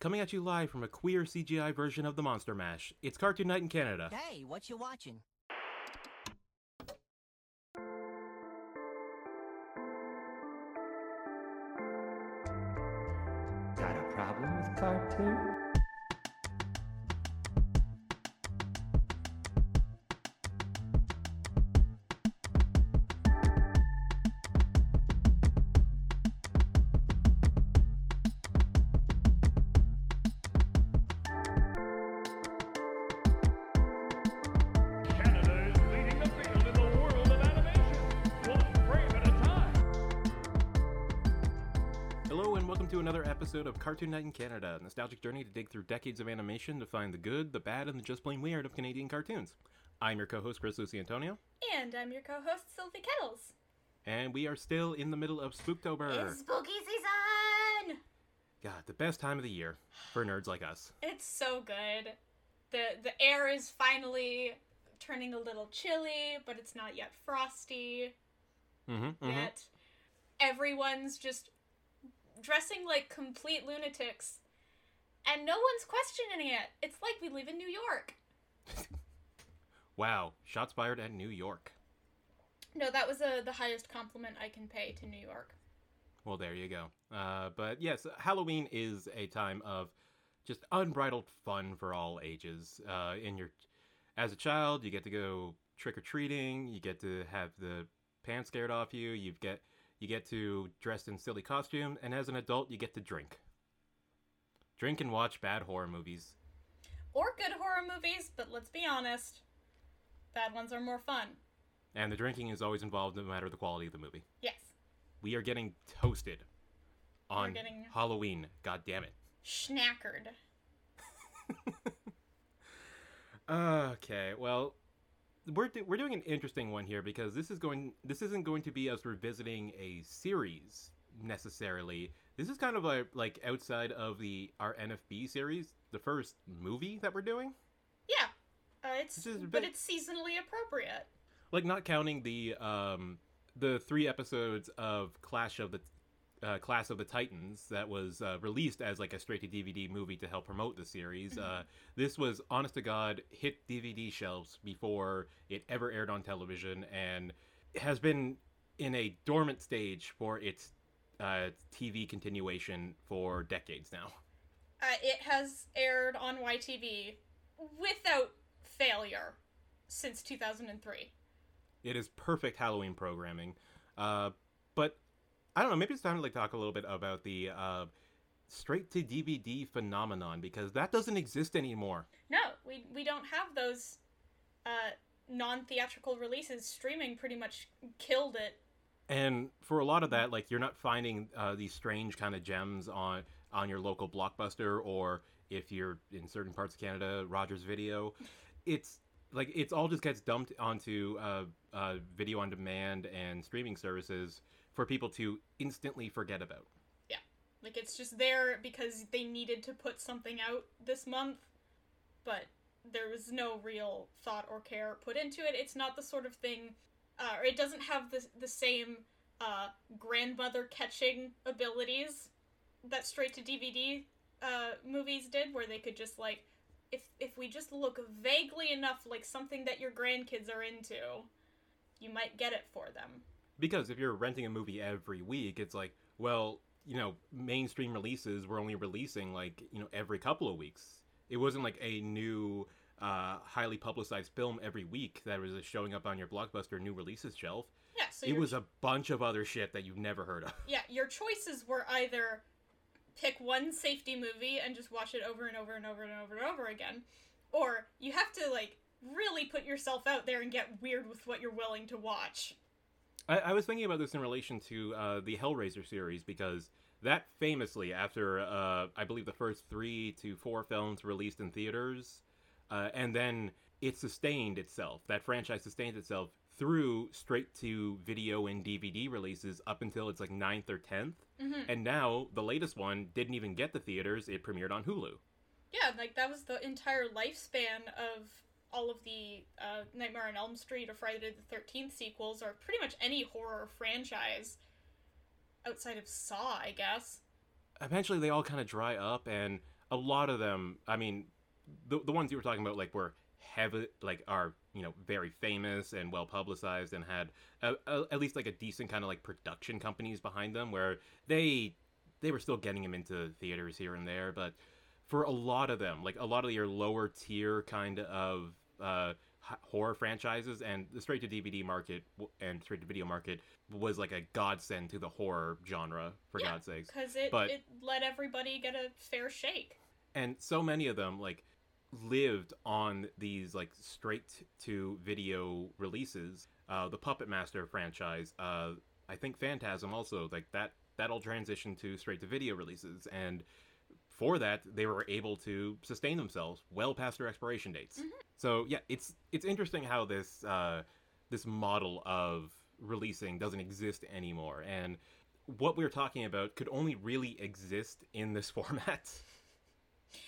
Coming at you live from a queer CGI version of the Monster Mash. It's Cartoon Night in Canada. Hey, what you watching? Cartoon Night in Canada, a nostalgic journey to dig through decades of animation to find the good, the bad, and the just plain weird of Canadian cartoons. I'm your co host, Chris Lucy Antonio, And I'm your co-host Sylvie Kettles. and we are still in the middle of Spooktober. It's spooky season. God, the best time of the year for nerds like us. It's so good. the The air is finally turning a little chilly, but it's not yet frosty Mm-hmm, yet. Everyone's just dressing like complete lunatics, and no one's questioning it. It's like we live in New York. Wow, shots fired at New York. No, that was a, the highest compliment I can pay to New York. Well, there you go. Uh, but yes, Halloween is a time of just unbridled fun for all ages. Uh, in your, as a child, you get to go trick or treating. You get to have the pants scared off you. You get you get to dress in silly costume, and as an adult, you get to drink. Drink and watch bad horror movies. Or good horror movies, but let's be honest, bad ones are more fun. And the drinking is always involved, no matter the quality of the movie. Yes. We are getting toasted on getting- Halloween. God damn it. Schnackered. Okay, well, we're do- we're doing an interesting one here because this is going this isn't going to be us revisiting a series necessarily. This is kind of like like outside of the our NFB series, the first movie that we're doing. Yeah. Uh, it's a but it's seasonally appropriate. Like not counting the um the three episodes of Clash of the uh, Class of the Titans that was uh, released as like a straight to DVD movie to help promote the series. Uh, this was honest to god hit DVD shelves before it ever aired on television and has been in a dormant stage for its uh, TV continuation for decades now. Uh, it has aired on YTV without failure since 2003. It is perfect Halloween programming. Uh, but I don't know. Maybe it's time to like talk a little bit about the uh, straight to DVD phenomenon because that doesn't exist anymore. No, we we don't have those uh, non-theatrical releases. Streaming pretty much killed it. And for a lot of that, like you're not finding uh, these strange kind of gems on on your local blockbuster or if you're in certain parts of Canada, Rogers Video. It's like it's all just gets dumped onto uh, uh, video on demand and streaming services for people to instantly forget about. Yeah. Like it's just there because they needed to put something out this month, but there was no real thought or care put into it. It's not the sort of thing, uh, or it doesn't have the the same uh, grandmother catching abilities that straight to DVD uh, movies did, where they could just like, if if we just look vaguely enough like something that your grandkids are into, you might get it for them. Because if you're renting a movie every week it's like well you know mainstream releases were only releasing like you know every couple of weeks. It wasn't like a new uh, highly publicized film every week that was showing up on your blockbuster new releases shelf. Yeah, so it was a bunch of other shit that you've never heard of. Yeah, your choices were either pick one safety movie and just watch it over and over and over and over and over again, or you have to like really put yourself out there and get weird with what you're willing to watch. I, I was thinking about this in relation to uh, the Hellraiser series because that famously, after uh, I believe the first three to four films released in theaters, uh, and then it sustained itself. That franchise sustained itself through straight to video and DVD releases up until its like ninth or 10th And now the latest one didn't even get the theaters; it premiered on Hulu. Yeah, like that was the entire lifespan of all of the uh, Nightmare on Elm Street or Friday the Thirteenth sequels, or pretty much any horror franchise outside of Saw, I guess. eventually they all kind of dry up and a lot of them. I mean, the the ones you were talking about, like were heavy, like are you know very famous and well publicized and had a, a, at least like a decent kind of like production companies behind them, where they they were still getting them into theaters here and there, but for a lot of them, like a lot of your lower tier kind of uh, horror franchises, and the straight to DVD market and straight to video market was like a godsend to the horror genre, for Yeah, God's sakes. Because it, But- it let everybody get a fair shake. And so many of them like lived on these like straight to video releases. Uh, the Puppet Master franchise, uh, I think Phantasm also like that that all transitioned to straight to video releases and for that they were able to sustain themselves well past their expiration dates. So yeah, it's it's interesting how this uh, this model of releasing doesn't exist anymore, and what we're talking about could only really exist in this format.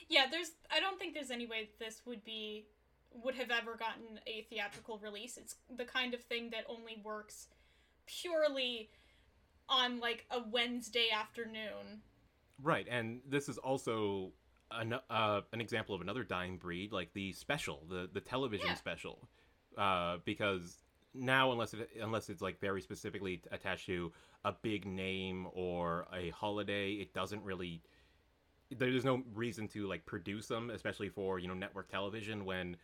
Yeah, there's. I don't think there's any way this would be would have ever gotten a theatrical release. It's the kind of thing that only works purely on like a Wednesday afternoon. Right, and this is also an, uh, an example of another dying breed, like the special, the the television Yeah. special, uh, because now unless it, unless it's like very specifically attached to a big name or a holiday, it doesn't really. There's no reason to like produce them, especially for you know network television when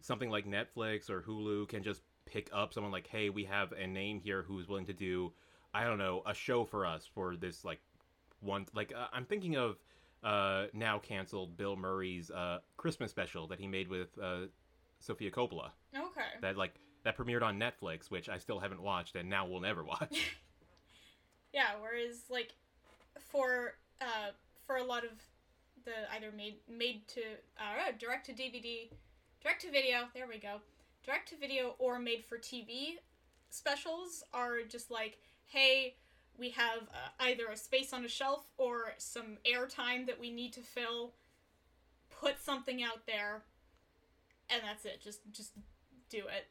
something like Netflix or Hulu can just pick up someone like, hey, we have a name here who's willing to do, I don't know, a show for us for this like one like uh, I'm thinking of uh now canceled Bill Murray's uh Christmas special that he made with uh Sofia Coppola Okay. that like that premiered on Netflix which I still haven't watched and now will never watch. Yeah, whereas like for uh for a lot of the either made made to uh direct to DVD, direct to video, there we go. Direct to video or made for TV specials are just like, hey, we have uh, either a space on a shelf or some airtime that we need to fill. Put something out there, and that's it. Just just do it.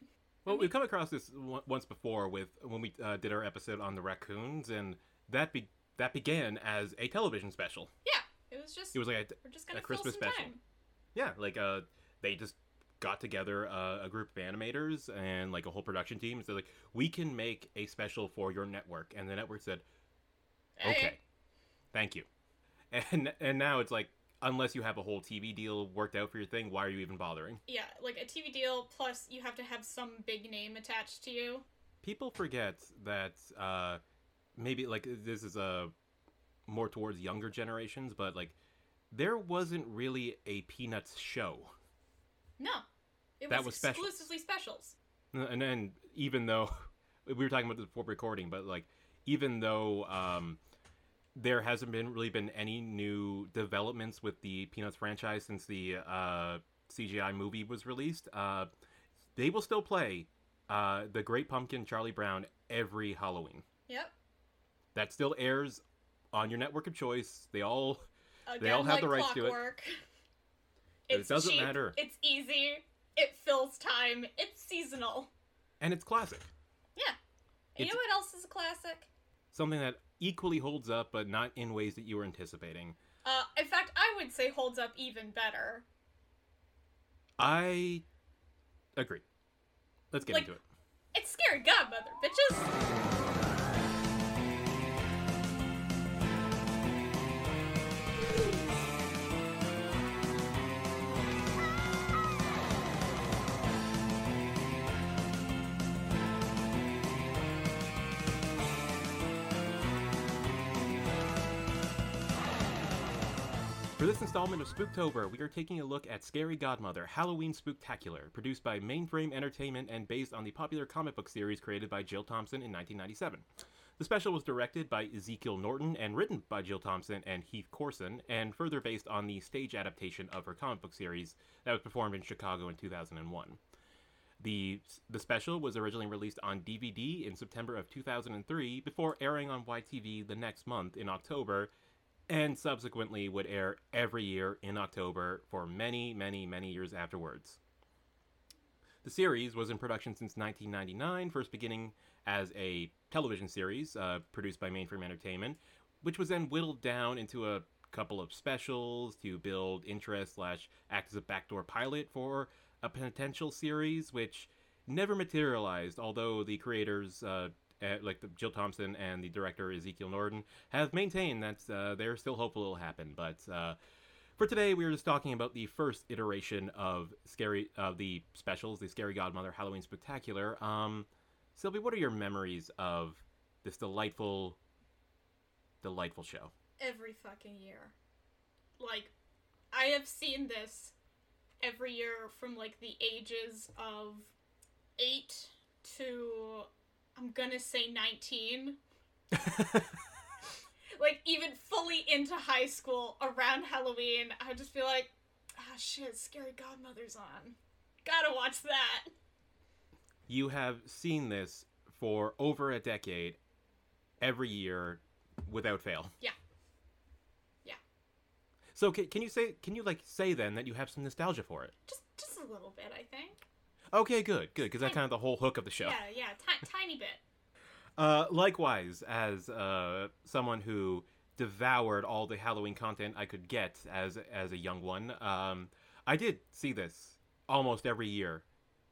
well, we've come across this w- once before with when we uh, did our episode on the raccoons and that be- that began as a television special. Yeah, it was just It was like a, we're just gonna a fill Christmas some special. time. Yeah, like uh, they just got together uh, a group of animators and like a whole production team. said like, we can make a special for your network, and the network said, Hey. okay, thank you. And and now it's like, unless you have a whole TV deal worked out for your thing, why are you even bothering? Yeah, like a TV deal plus you have to have some big name attached to you. People forget that uh, maybe like this is a more towards younger generations, but like there wasn't really a Peanuts show. No, it That was, was specials. exclusively specials. and then even though we were talking about this before recording but like even though um there hasn't been really been any new developments with the peanuts franchise since the uh cgi movie was released uh they will still play uh the great pumpkin charlie brown every halloween Yep. that still airs on your network of choice they all Again, They all have like the rights to it. But it doesn't cheap, matter. It's easy. It fills time. It's seasonal. and it's classic Yeah. You It's- know what else is a classic? something that equally holds up but not in ways that you were anticipating Uh, in fact, I would say holds up even better. i agree let's get Like- into it It's Scary Godmother, bitches. Installment of Spooktober, we are taking a look at Scary Godmother Halloween Spooktacular, produced by Mainframe Entertainment and based on the popular comic book series created by Jill Thompson in 1997. The special was directed by Ezekiel Norton and written by Jill Thompson and Heath Corson, and further based on the stage adaptation of her comic book series that was performed in Chicago in 2001. The, the special was originally released on DVD in September of 2003 before airing on YTV the next month in October and subsequently would air every year in October for many, many, many years afterwards. The series was in production since 1999, first beginning as a television series uh, produced by Mainframe Entertainment, which was then whittled down into a couple of specials to build interest slash act as a backdoor pilot for a potential series, which never materialized. Although the creators, uh, eh, like the Jill Thompson and the director Ezekiel Norton, have maintained that uh, they're still hopeful it'll happen. But uh, for today, we were just talking about the first iteration of scary of the specials, the Scary Godmother Halloween Spectacular. Um, Sylvie, what are your memories of this delightful, delightful show? Every fucking year. Like, I have seen this every year from like the ages of 8 to, I'm gonna say 19. like, even fully into high school around Halloween, I would just be like, ah, shit, Scary Godmother's on. Gotta watch that. you have seen this for over a decade, every year, without fail. Yeah. Yeah. So can, can you say can you like say then that you have some nostalgia for it? Just, just a little bit, I think. Okay, good, good, because that's kind of the whole hook of the show. Yeah, yeah, ti- tiny bit. Uh, likewise, as uh, someone who devoured all the Halloween content I could get as as a young one, um, I did see this almost every year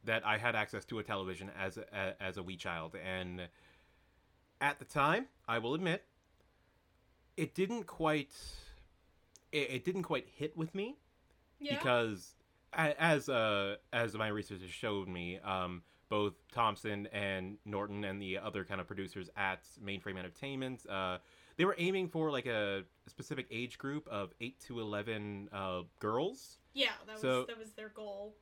that I had access to a television as a, as a wee child, and at the time, I will admit, it didn't quite it, it didn't quite hit with me Yeah. because as uh as my research has showed me um both thompson and norton and the other kind of producers at mainframe entertainment uh they were aiming for like a specific age group of 8 to 11 uh girls yeah, that was so- that was their goal.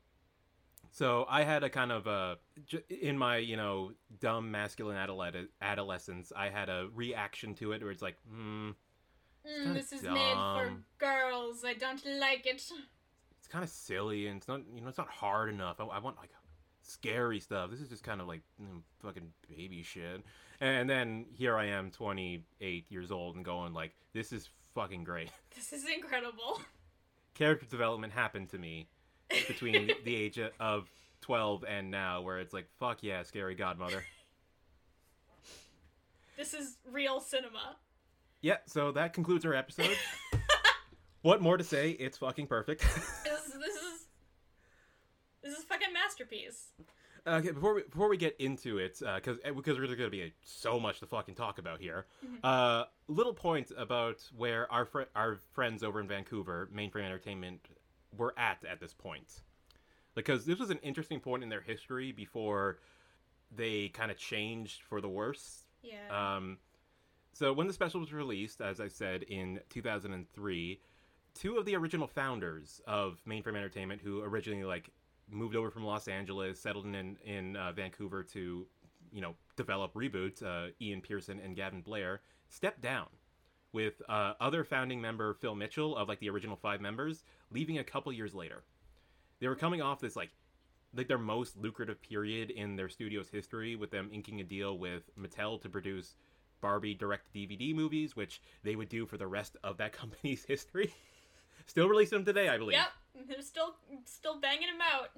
so i had a kind of j- in my you know dumb masculine adole- adolescence i had a reaction to it where it's like hmm Mm, this is made for girls. I don't like it. It's kind of silly and it's not you know it's not hard enough. I, I want like scary stuff. This is just kind of like mm, fucking baby shit. And then here I am, 28 years old, and going like, this is fucking great. This is incredible. Character development happened to me between the age of 12 and now, where it's like, fuck yeah, scary godmother. This is real cinema. yeah. So that concludes our episode. What more to say? It's fucking perfect. This, this is this is fucking masterpiece. Okay, before we before we get into it, because because there's going to be so much to fucking talk about here. Uh, little point about where our fr- our friends over in Vancouver, Mainframe Entertainment, were at at this point, because this was an interesting point in their history before they kind of changed for the worse. Yeah. Um, so when the special was released, as I said in 2003, two of the original founders of Mainframe Entertainment, who originally like moved over from Los Angeles, settled in in uh, Vancouver to, you know, develop reboot, uh, Ian Pearson and Gavin Blair, stepped down, with uh, other founding member Phil Mitchell of like the original five members leaving a couple years later. They were coming off this like like their most lucrative period in their studio's history with them inking a deal with Mattel to produce Barbie direct DVD movies, which they would do for the rest of that company's history. Still releasing them today, I believe. yep. They're still still banging them out.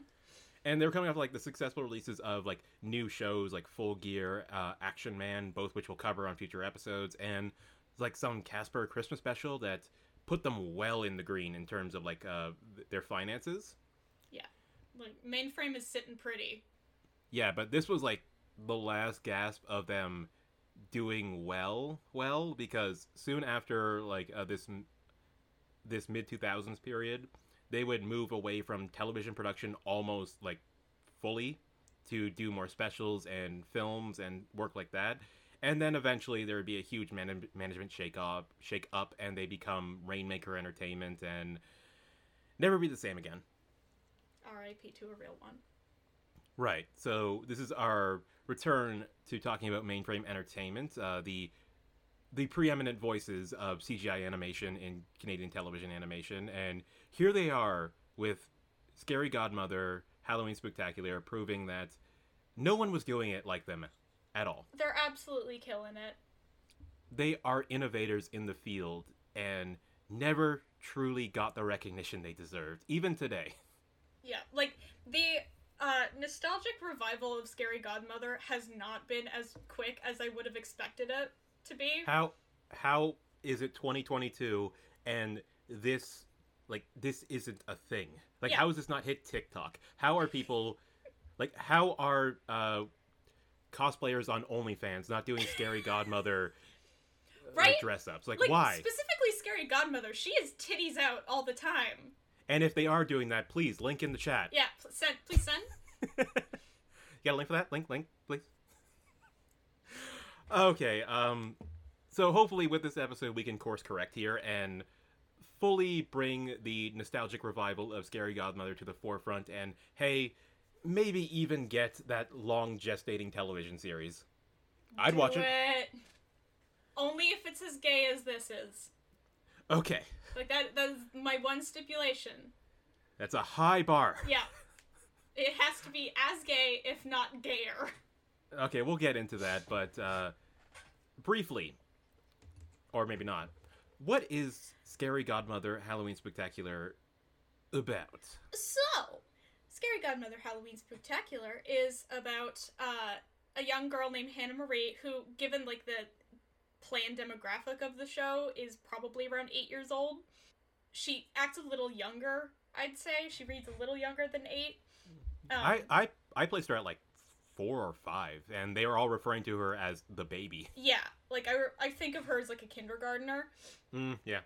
And they were coming off like the successful releases of like new shows like Full Gear, uh, Action Man, both which we'll cover on future episodes, and like some Casper Christmas special that put them well in the green in terms of like uh, their finances. Yeah, like mainframe is sitting pretty. Yeah, but this was like the last gasp of them doing well, well, because soon after like uh, this this mid two thousands period, they would move away from television production almost like fully to do more specials and films and work like that. And then eventually there would be a huge man- management shake up, shake up, and they become Rainmaker Entertainment and never be the same again. R.I.P. to a real one. Right. So this is our return to talking about mainframe entertainment, uh, the the preeminent voices of CGI animation in Canadian television animation, and here they are with Scary Godmother, Halloween Spectacular, proving that no one was doing it like them at all. They're absolutely killing it. They are innovators in the field and never truly got the recognition they deserved, even today. Yeah, like the uh, nostalgic revival of Scary Godmother has not been as quick as I would have expected it to be. How how is it 2022 and this like this isn't a thing. Like Yeah. how is this not hit TikTok? How are people like how are uh cosplayers on OnlyFans not doing scary godmother uh, Right? like, dress ups? Like, Like why? specifically Scary Godmother, she is titties out all the time. and if they are doing that, please link in the chat. Yeah, pl- send please send. You got a link for that? Link, link, please. Okay, um, so hopefully with this episode we can course correct here and fully bring the nostalgic revival of Scary Godmother to the forefront and, hey, maybe even get that long gestating television series. I'd Do watch it. it. Only if it's as gay as this is. Okay, Like that that's my one stipulation. that's a high bar. Yeah. It has to be as gay, if not gayer. Okay, we'll get into that, but uh, briefly, or maybe not, what is Scary Godmother Halloween Spectacular about? So, Scary Godmother Halloween Spectacular is about uh, a young girl named Hannah Marie who, given like the planned demographic of the show, is probably around eight years old. She acts a little younger, I'd say. She reads a little younger than eight. Um, I, I I placed her at like four or five, and they were all referring to her as the baby. yeah, like I, re- I think of her as like a kindergartner. Mm, yeah.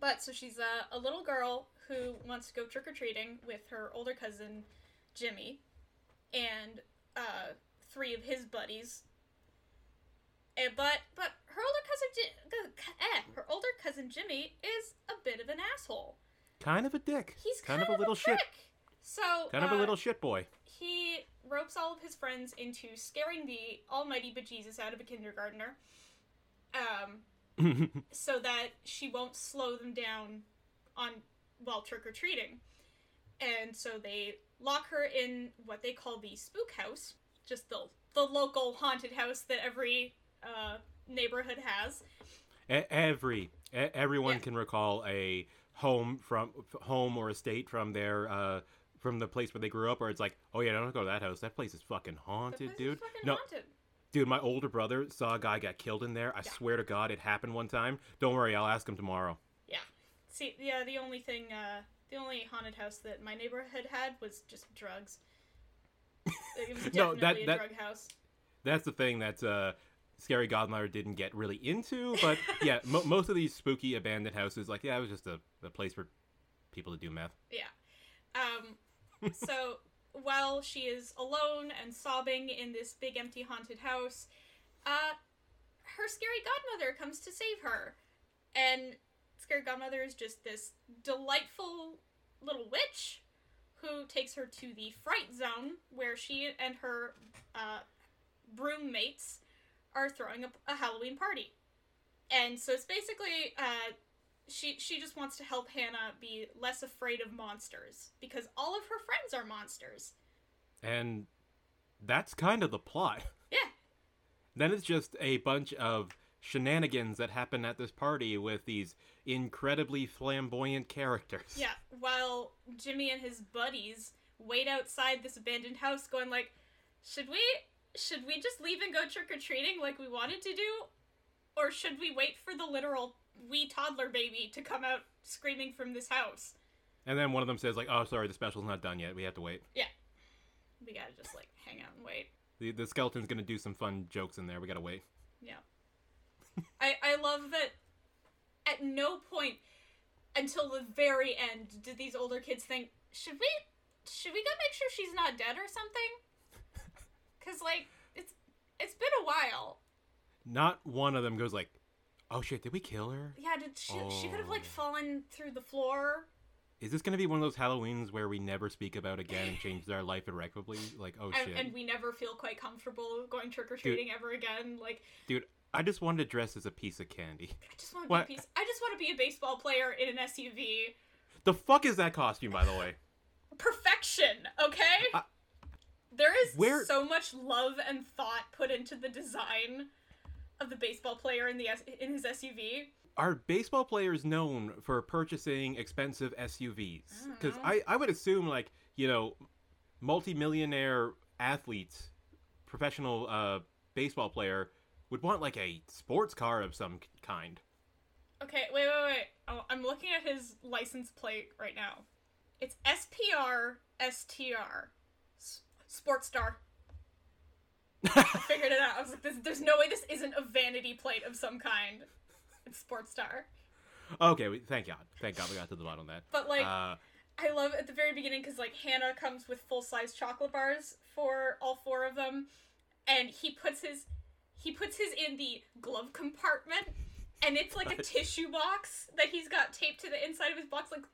But so she's a, a little girl who wants to go trick or treating with her older cousin Jimmy and uh, three of his buddies. Eh, but but her older cousin eh, her older cousin Jimmy is a bit of an asshole. Kind of a dick. He's kind, kind, of a little shit. So Kind of a uh, little shit boy. he ropes all of his friends into scaring the almighty bejesus out of a kindergartner. Um, so that she won't slow them down on while trick or treating. And so they lock her in what they call the spook house, just the the local haunted house that every uh, neighborhood has. Every everyone Yeah. can recall a home from home or estate from their uh from the place where they grew up where it's like oh yeah don't go to that house that place is fucking haunted dude fucking no haunted. dude my older brother saw a guy get killed in there i Yeah. swear to god it happened one time don't worry i'll ask him tomorrow Yeah. See, yeah, the only thing, uh, the only haunted house that my neighborhood had was just drugs. It was No, that- a that- drug house. that's the thing that uh scary godmother didn't get really into but yeah mo- most of these spooky abandoned houses like yeah it was just a, a place for people to do meth Yeah. Um, so while she is alone and sobbing in this big empty haunted house, uh, her scary godmother comes to save her. And scary godmother is just this delightful little witch who takes her to the fright zone where she and her uh, broom mates are throwing a, a Halloween party. And so it's basically uh, she she just wants to help Hannah be less afraid of monsters because all of her friends are monsters. and that's kind of the plot Yeah. Then it's just a bunch of shenanigans that happen at this party with these incredibly flamboyant characters. Yeah, while Jimmy and his buddies wait outside this abandoned house going like, "Should we should we just leave and go trick or treating like we wanted to do or should we wait for the literal wee toddler baby to come out screaming from this house?" And then one of them says like, "Oh, sorry, the special's not done yet. We have to wait." Yeah. We got to just like hang out and wait. The, the skeleton's gonna do some fun jokes in there. We gotta wait. Yeah. I I love that at no point until the very end did these older kids think, should we should we go make sure she's not dead or something? Cuz like it's it's been a while. Not one of them goes like, "Oh shit, did we kill her? Yeah, did she she could have like Oh. fallen through the floor. Is this gonna be one of those Halloweens where we never speak about again and change our life irrevocably? Like, oh And, shit, and we never feel quite comfortable going trick or treating ever again. Like dude, I just wanted to dress as a piece of candy. I just want to What? be a piece. I just want to be a baseball player in an SUV. The fuck is that costume, by the way? perfection, okay? I- there is Where- so much love and thought put into the design of the baseball player in the in his SUV. are baseball players known for purchasing expensive SUVs? Because know. I, I would assume like you know, multimillionaire athletes, professional uh, baseball player would want like a sports car of some kind. Okay, wait, wait, wait. Oh, I'm looking at his license plate right now. It's SPR STR. Sports Star. I figured it out. I was like, there's, there's no way this isn't a vanity plate of some kind. It's Sports Star. Okay, we, thank God. Thank God we got to the bottom of that. But, like, uh, I love at the very beginning because like Hannah comes with full size chocolate bars for all four of them, and he puts his he puts his in the glove compartment, and it's like a tissue box that he's got taped to the inside of his box. Like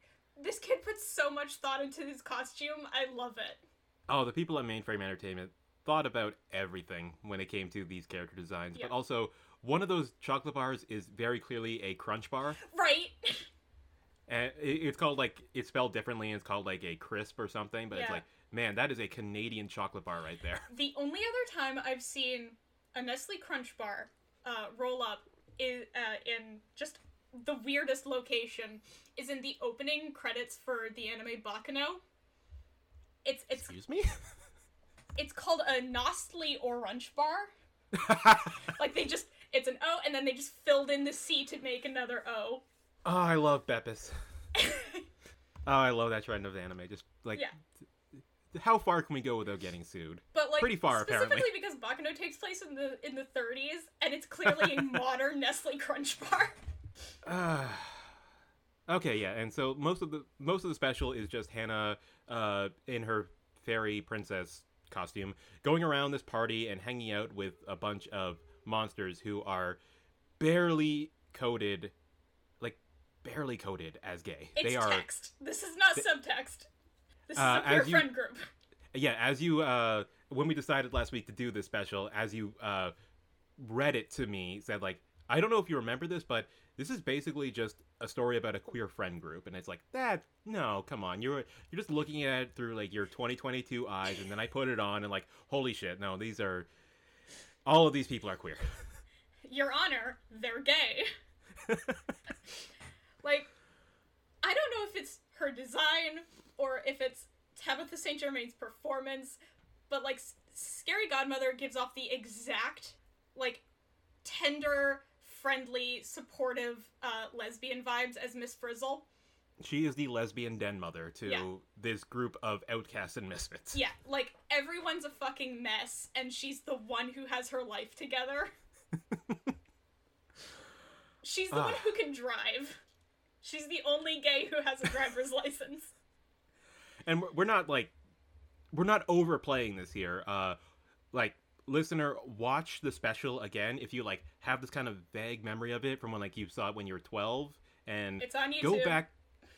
this kid puts so much thought into his costume. I love it. oh, the people at Mainframe Entertainment thought about everything when it came to these character designs, Yeah. but also one of those chocolate bars is very clearly a crunch bar. Right? And it's called like it's spelled differently. And it's called like a crisp or something. But it's like, man, that is a Canadian chocolate bar right there. the only other time I've seen a Nestle Crunch bar uh, roll up is uh, in just the weirdest location is in the opening credits for the anime Baccano. It's it's Excuse me. it's called a Nostli Orange bar. Like they just it's an O and then they just filled in the C to make another O. oh, I love Beppis. Oh, I love that trend of anime. Just like, Yeah. how far can we go without getting sued? But like Pretty far, apparently. specifically apparently. because Baccano takes place in the in the 30s and it's clearly a modern Nestle Crunch bar. Uh, okay, yeah, and so most of the most of the special is just Hannah uh, in her fairy princess costume going around this party and hanging out with a bunch of monsters who are barely coded, like barely coded as gay. It's they are text. This is not subtext. This is Uh, a as you- friend group. yeah as you uh when we decided last week to do this special as you uh read it to me said like i don't know if you remember this but this is basically just a story about a queer friend group and it's like that no come on you're you're just looking at it through like your 2022 eyes and then i put it on and like holy shit no these are all of these people are queer Your Honor, they're gay. like, I don't know if it's her design or if it's Tabitha St. Germain's performance, but like, Scary Godmother gives off the exact, like, tender, friendly, supportive uh, lesbian vibes as Miss Frizzle. she is the lesbian den mother to Yeah. this group of outcasts and misfits Yeah, like, everyone's a fucking mess, and she's the one who has her life together. She's the one Ah. who can drive. She's the only gay who has a driver's license. and we're, we're not like we're not overplaying this here uh like listener watch the special again if you like have this kind of vague memory of it from when like you saw it when you were 12 and It's on YouTube. go back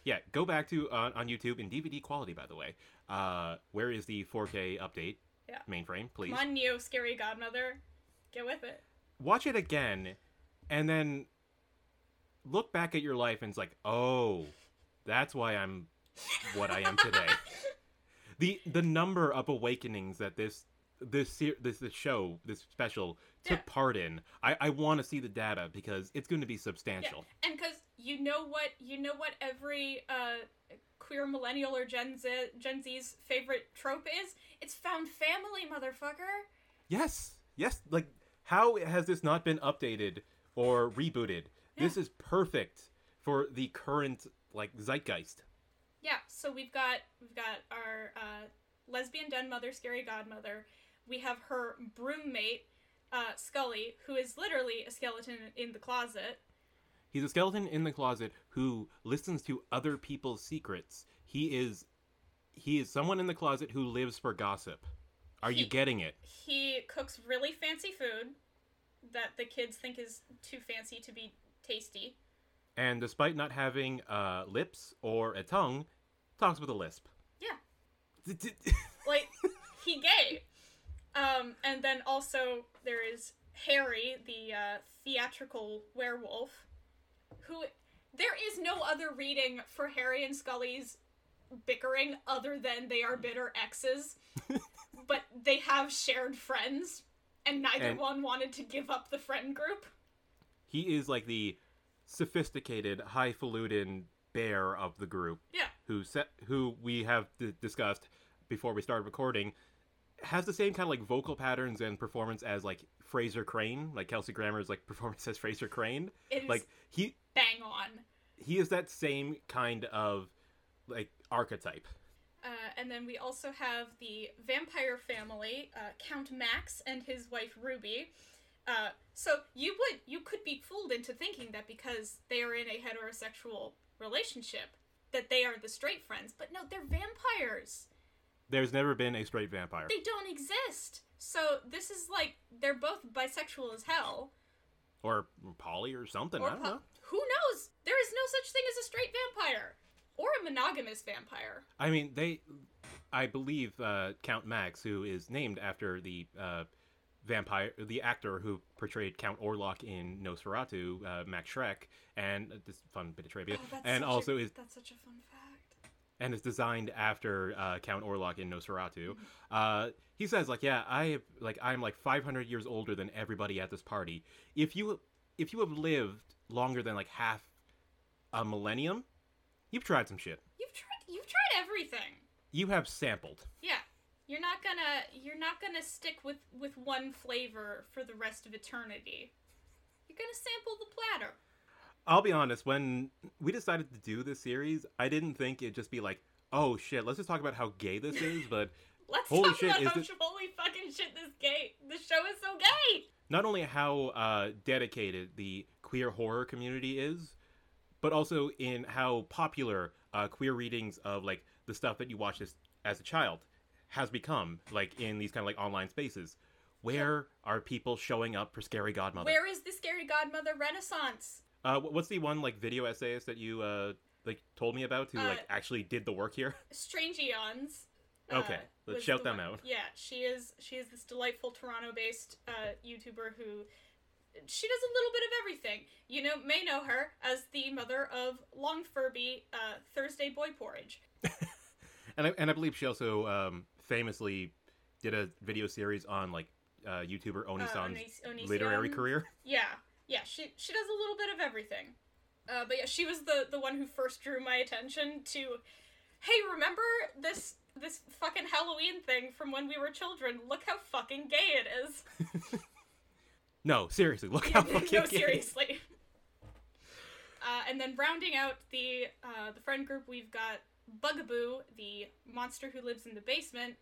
yeah go back to uh, on youtube in dvd quality by the way uh where is the 4k update Yeah. mainframe please Come on, Neo, scary godmother. Get with it. watch it again and then look back at your life and it's like oh that's why i'm what i am today the the number of awakenings that this this ser- this, this show this special took Yeah. part in i i want to see the data because it's going to be substantial And because you know what you know what every uh, queer millennial or Gen Z Gen Z's favorite trope is? It's found family, motherfucker. yes yes like how has this not been updated or rebooted this is perfect for the current like zeitgeist Yeah. So we've got we've got our uh, lesbian den mother, scary godmother. We have her broommate, uh, Scully, who is literally a skeleton in the closet. He's a skeleton in the closet who listens to other people's secrets. He is he is someone in the closet who lives for gossip. Are you getting it? He cooks really fancy food that the kids think is too fancy to be tasty. And despite not having uh, lips or a tongue, talks with a lisp. Yeah. Like he gay. Um, and then also there is Harry, the uh, theatrical werewolf, who there is no other reading for Harry and Scully's bickering other than they are bitter exes, but they have shared friends, and neither And- one wanted to give up the friend group. he is like the sophisticated, highfalutin bear of the group. Yeah. Who set, who we have d- discussed before we started recording, has the same kind of like vocal patterns and performance as like Frasier Crane, like Kelsey Grammer's like performance as Frasier Crane. It is Like he bang on. he is that same kind of like archetype. Uh, and then we also have the vampire family, uh, Count Max and his wife Ruby. Uh, so you would you could be fooled into thinking that because they are in a heterosexual relationship, that they are the straight friends, but no, they're vampires. There's never been a straight vampire. They don't exist. So this is like they're both bisexual as hell. Or poly or something. Or I don't po- know. who knows? There is no such thing as a straight vampire or a monogamous vampire. I mean, they. I believe uh, Count Max, who is named after the uh, vampire, the actor who portrayed Count Orlok in Nosferatu, uh, Max Schreck, and uh, this fun bit of trivia, Oh, that's and also a, is that's such a fun fact. And is designed after uh, Count Orlok in Nosferatu. Uh, he says like, yeah, I have, like I'm like 500 years older than everybody at this party. If you if you have lived longer than like half a millennium, you've tried some shit. You've tried you've tried everything. You have sampled. Yeah. You're not gonna you're not gonna stick with with one flavor for the rest of eternity. You're gonna sample the platter. I'll be honest, when we decided to do this series, I didn't think it'd just be like, oh shit, let's just talk about how gay this is, but Let's Holy talk shit, about is how it- holy fucking shit this gay this show is so gay. not only how uh, dedicated the queer horror community is, but also in how popular uh, queer readings of like the stuff that you watched as, as a child has become, like in these kind of like online spaces. Where are people showing up for Scary Godmother? Where is the scary godmother renaissance? Uh, what's the one like video essayist that you uh, like told me about who Uh, like actually did the work here? Strange Eons. Okay, let's shout the them one- out. Yeah, she is she is this delightful Toronto-based uh, YouTuber who she does a little bit of everything. You know, may know her as the mother of Long Furby uh, Thursday Boy Porridge. And I, and I believe she also um, famously did a video series on like uh, YouTuber Onisan's Onis- Onision. literary career. Yeah, yeah, she she does a little bit of everything. Uh, but yeah, she was the the one who first drew my attention to. Hey, remember this this fucking Halloween thing from when we were children? Look how fucking gay it is. No, seriously, look how fucking gay no, gay- seriously. Uh, and then rounding out the uh, the friend group, we've got Bugaboo, the monster who lives in the basement.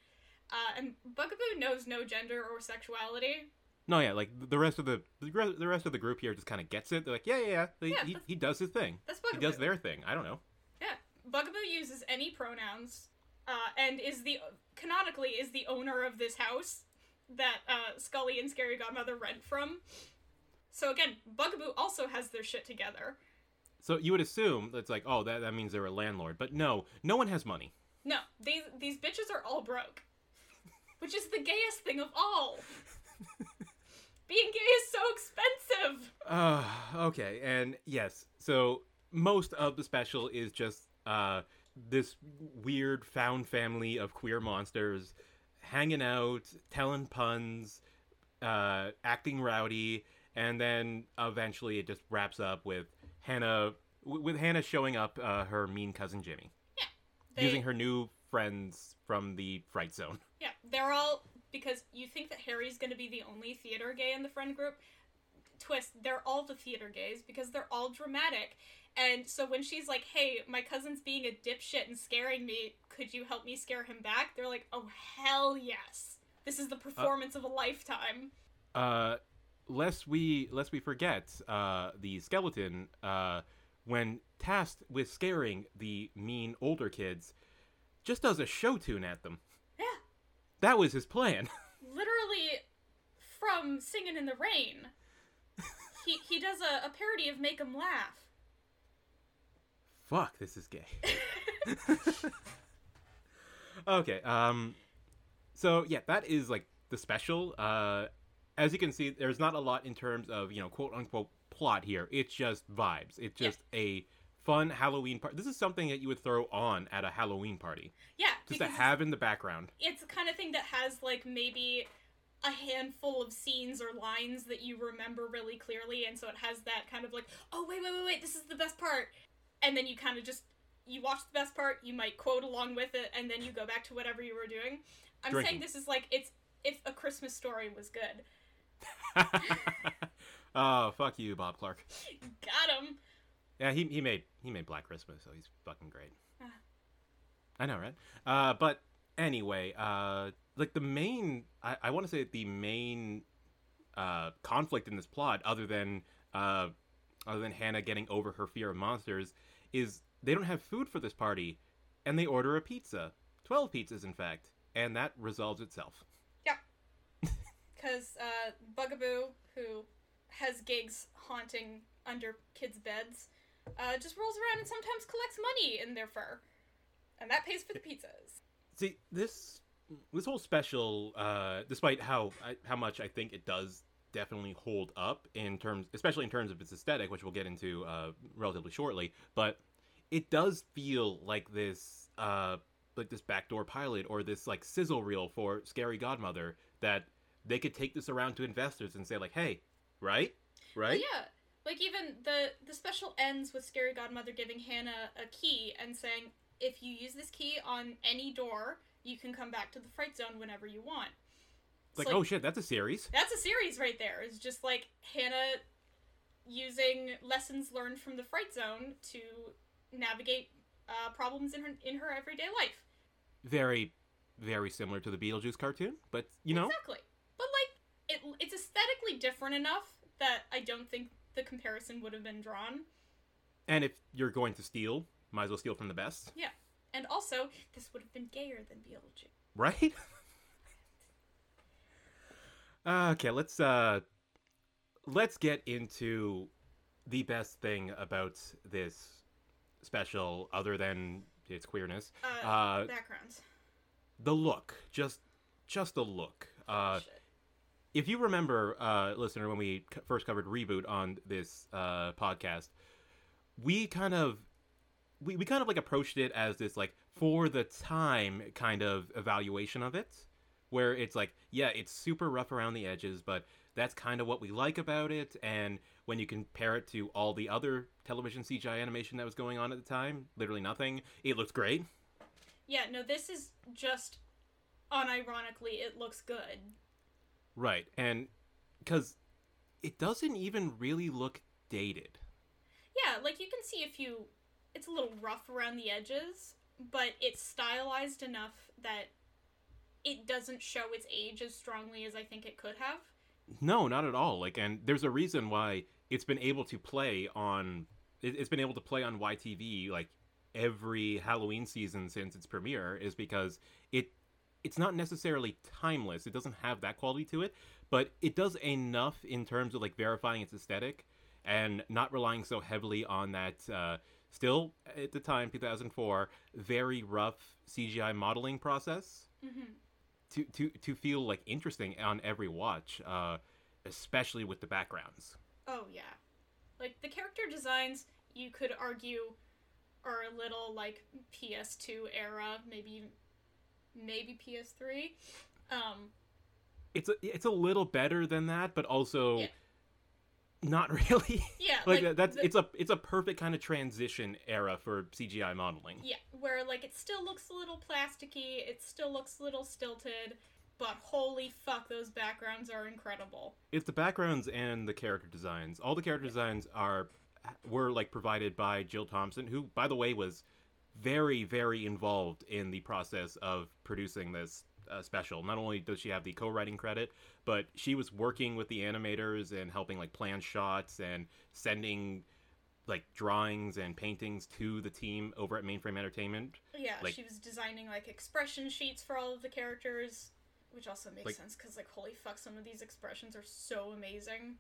Uh, and Bugaboo knows no gender or sexuality. No, yeah, like the rest of the the rest of the group here just kind of gets it. They're like, yeah, yeah, yeah. He, Yeah, he, he does his thing. That's He does their thing. I don't know. Yeah, Bugaboo uses any pronouns, uh, and is the canonically is the owner of this house that uh, Scully and Scary Godmother rent from. So again, Bugaboo also has their shit together. So you would assume it's like, oh, that that means they're a landlord, but no, no one has money. No, these these bitches are all broke, which is the gayest thing of all. Being gay is so expensive. Uh, okay, and yes, so most of the special is just uh this weird found family of queer monsters hanging out, telling puns, uh, acting rowdy, and then eventually it just wraps up with Hannah with Hannah showing up uh, her mean cousin Jimmy, They, using her new friends from the Fright Zone. Yeah, they're all because you think that Harry's going to be the only theater gay in the friend group. Twist, they're all the theater gays because they're all dramatic. And so when she's like, "Hey, my cousin's being a dipshit and scaring me. Could you help me scare him back?" They're like, "Oh hell yes! This is the performance of a lifetime." uh lest we lest we forget uh the skeleton uh when tasked with scaring the mean older kids just does a show tune at them that was his plan literally from Singing in the Rain. he he does a, a parody of Make 'em Laugh. fuck this is gay okay um so yeah that is like the special uh as you can see there's not a lot in terms of you know quote unquote plot here it's just vibes it's Yeah. just a fun halloween party this is something that you would throw on at a halloween party. Yeah, just to have in the background. It's the kind of thing that has like maybe a handful of scenes or lines that you remember really clearly and so it has that kind of like oh wait wait wait wait this is the best part. And then you kind of just you watch the best part you might quote along with it and then you go back to whatever you were doing. I'm saying this is like it's if a christmas story was good. Oh, fuck you, Bob Clark. got him Yeah, he he made he made Black Christmas, so he's fucking great. Ah. I know, right? Uh, but anyway, uh, like the main, I, I want to say the main uh, conflict in this plot, other than uh, other than Hannah getting over her fear of monsters, is they don't have food for this party, and they order a pizza, twelve pizzas, in fact, and that resolves itself. Yeah. Because uh, Bugaboo, who has gigs haunting under kids' beds, uh, just rolls around and sometimes collects money in their fur. And that pays for the pizzas. See this this whole special, uh, despite how how much I think it does definitely hold up in terms, especially in terms of its aesthetic, which we'll get into uh, relatively shortly. But it does feel like this, uh, like this backdoor pilot or this like sizzle reel for Scary Godmother that they could take this around to investors and say like, hey, right, Well, right, yeah. Like even the the special ends with Scary Godmother giving Hannah a key and saying, if you use this key on any door, you can come back to the fright zone whenever you want. It's like, oh shit, that's a series. That's a series right there. It's just like Hannah using lessons learned from the fright zone to navigate uh, problems in her in her everyday life. Very, very similar to the Beetlejuice cartoon, but you know, Exactly. But like it it's aesthetically different enough that I don't think the comparison would have been drawn. and if you're going to steal, might as well steal from the best. Yeah. And also, this would have been gayer than Beetlejuice. right? okay, let's uh let's get into the best thing about this special other than its queerness. Uh, Uh backgrounds. the look, just just the look. Uh Shit. If you remember uh listener when we first covered reboot on this uh podcast, we kind of we, we kind of like approached it as this like for the time kind of evaluation of it where it's like yeah it's super rough around the edges but that's kind of what we like about it and when you compare it to all the other television cgi animation that was going on at the time literally nothing it looks great Yeah, no, this is just unironically it looks good. Right and because it doesn't even really look dated Yeah, like you can see a few it's a little rough around the edges, but it's stylized enough that it doesn't show its age as strongly as I think it could have. No, not at all. Like, and there's a reason why it's been able to play on. It, it's been able to play on YTV like every Halloween season since its premiere is because it. It's not necessarily timeless. It doesn't have that quality to it, but it does enough in terms of like verifying its aesthetic and not relying so heavily on that. Uh, still at the time, 2004, very rough CGI modeling process hmm to to to feel like interesting on every watch, uh, especially with the backgrounds. Oh yeah. Like the character designs you could argue are a little like PS2 era, maybe maybe PS3. Um It's a it's a little better than that, but also Yeah. not really. yeah, like, that that's the- it's a it's a perfect kind of transition era for CGI modeling. Yeah, where like it still looks a little plasticky, it still looks a little stilted, but holy fuck, those backgrounds are incredible. It's the backgrounds and the character designs. All the character designs are were like provided by Jill Thompson, who by the way was very very involved in the process of producing this uh, special. Not only does she have the co-writing credit, but she was working with the animators and helping like plan shots and sending like drawings and paintings to the team over at Mainframe Entertainment. Yeah, Like- she was designing like expression sheets for all of the characters, which also makes Like- sense because like holy fuck, some of these expressions are so amazing.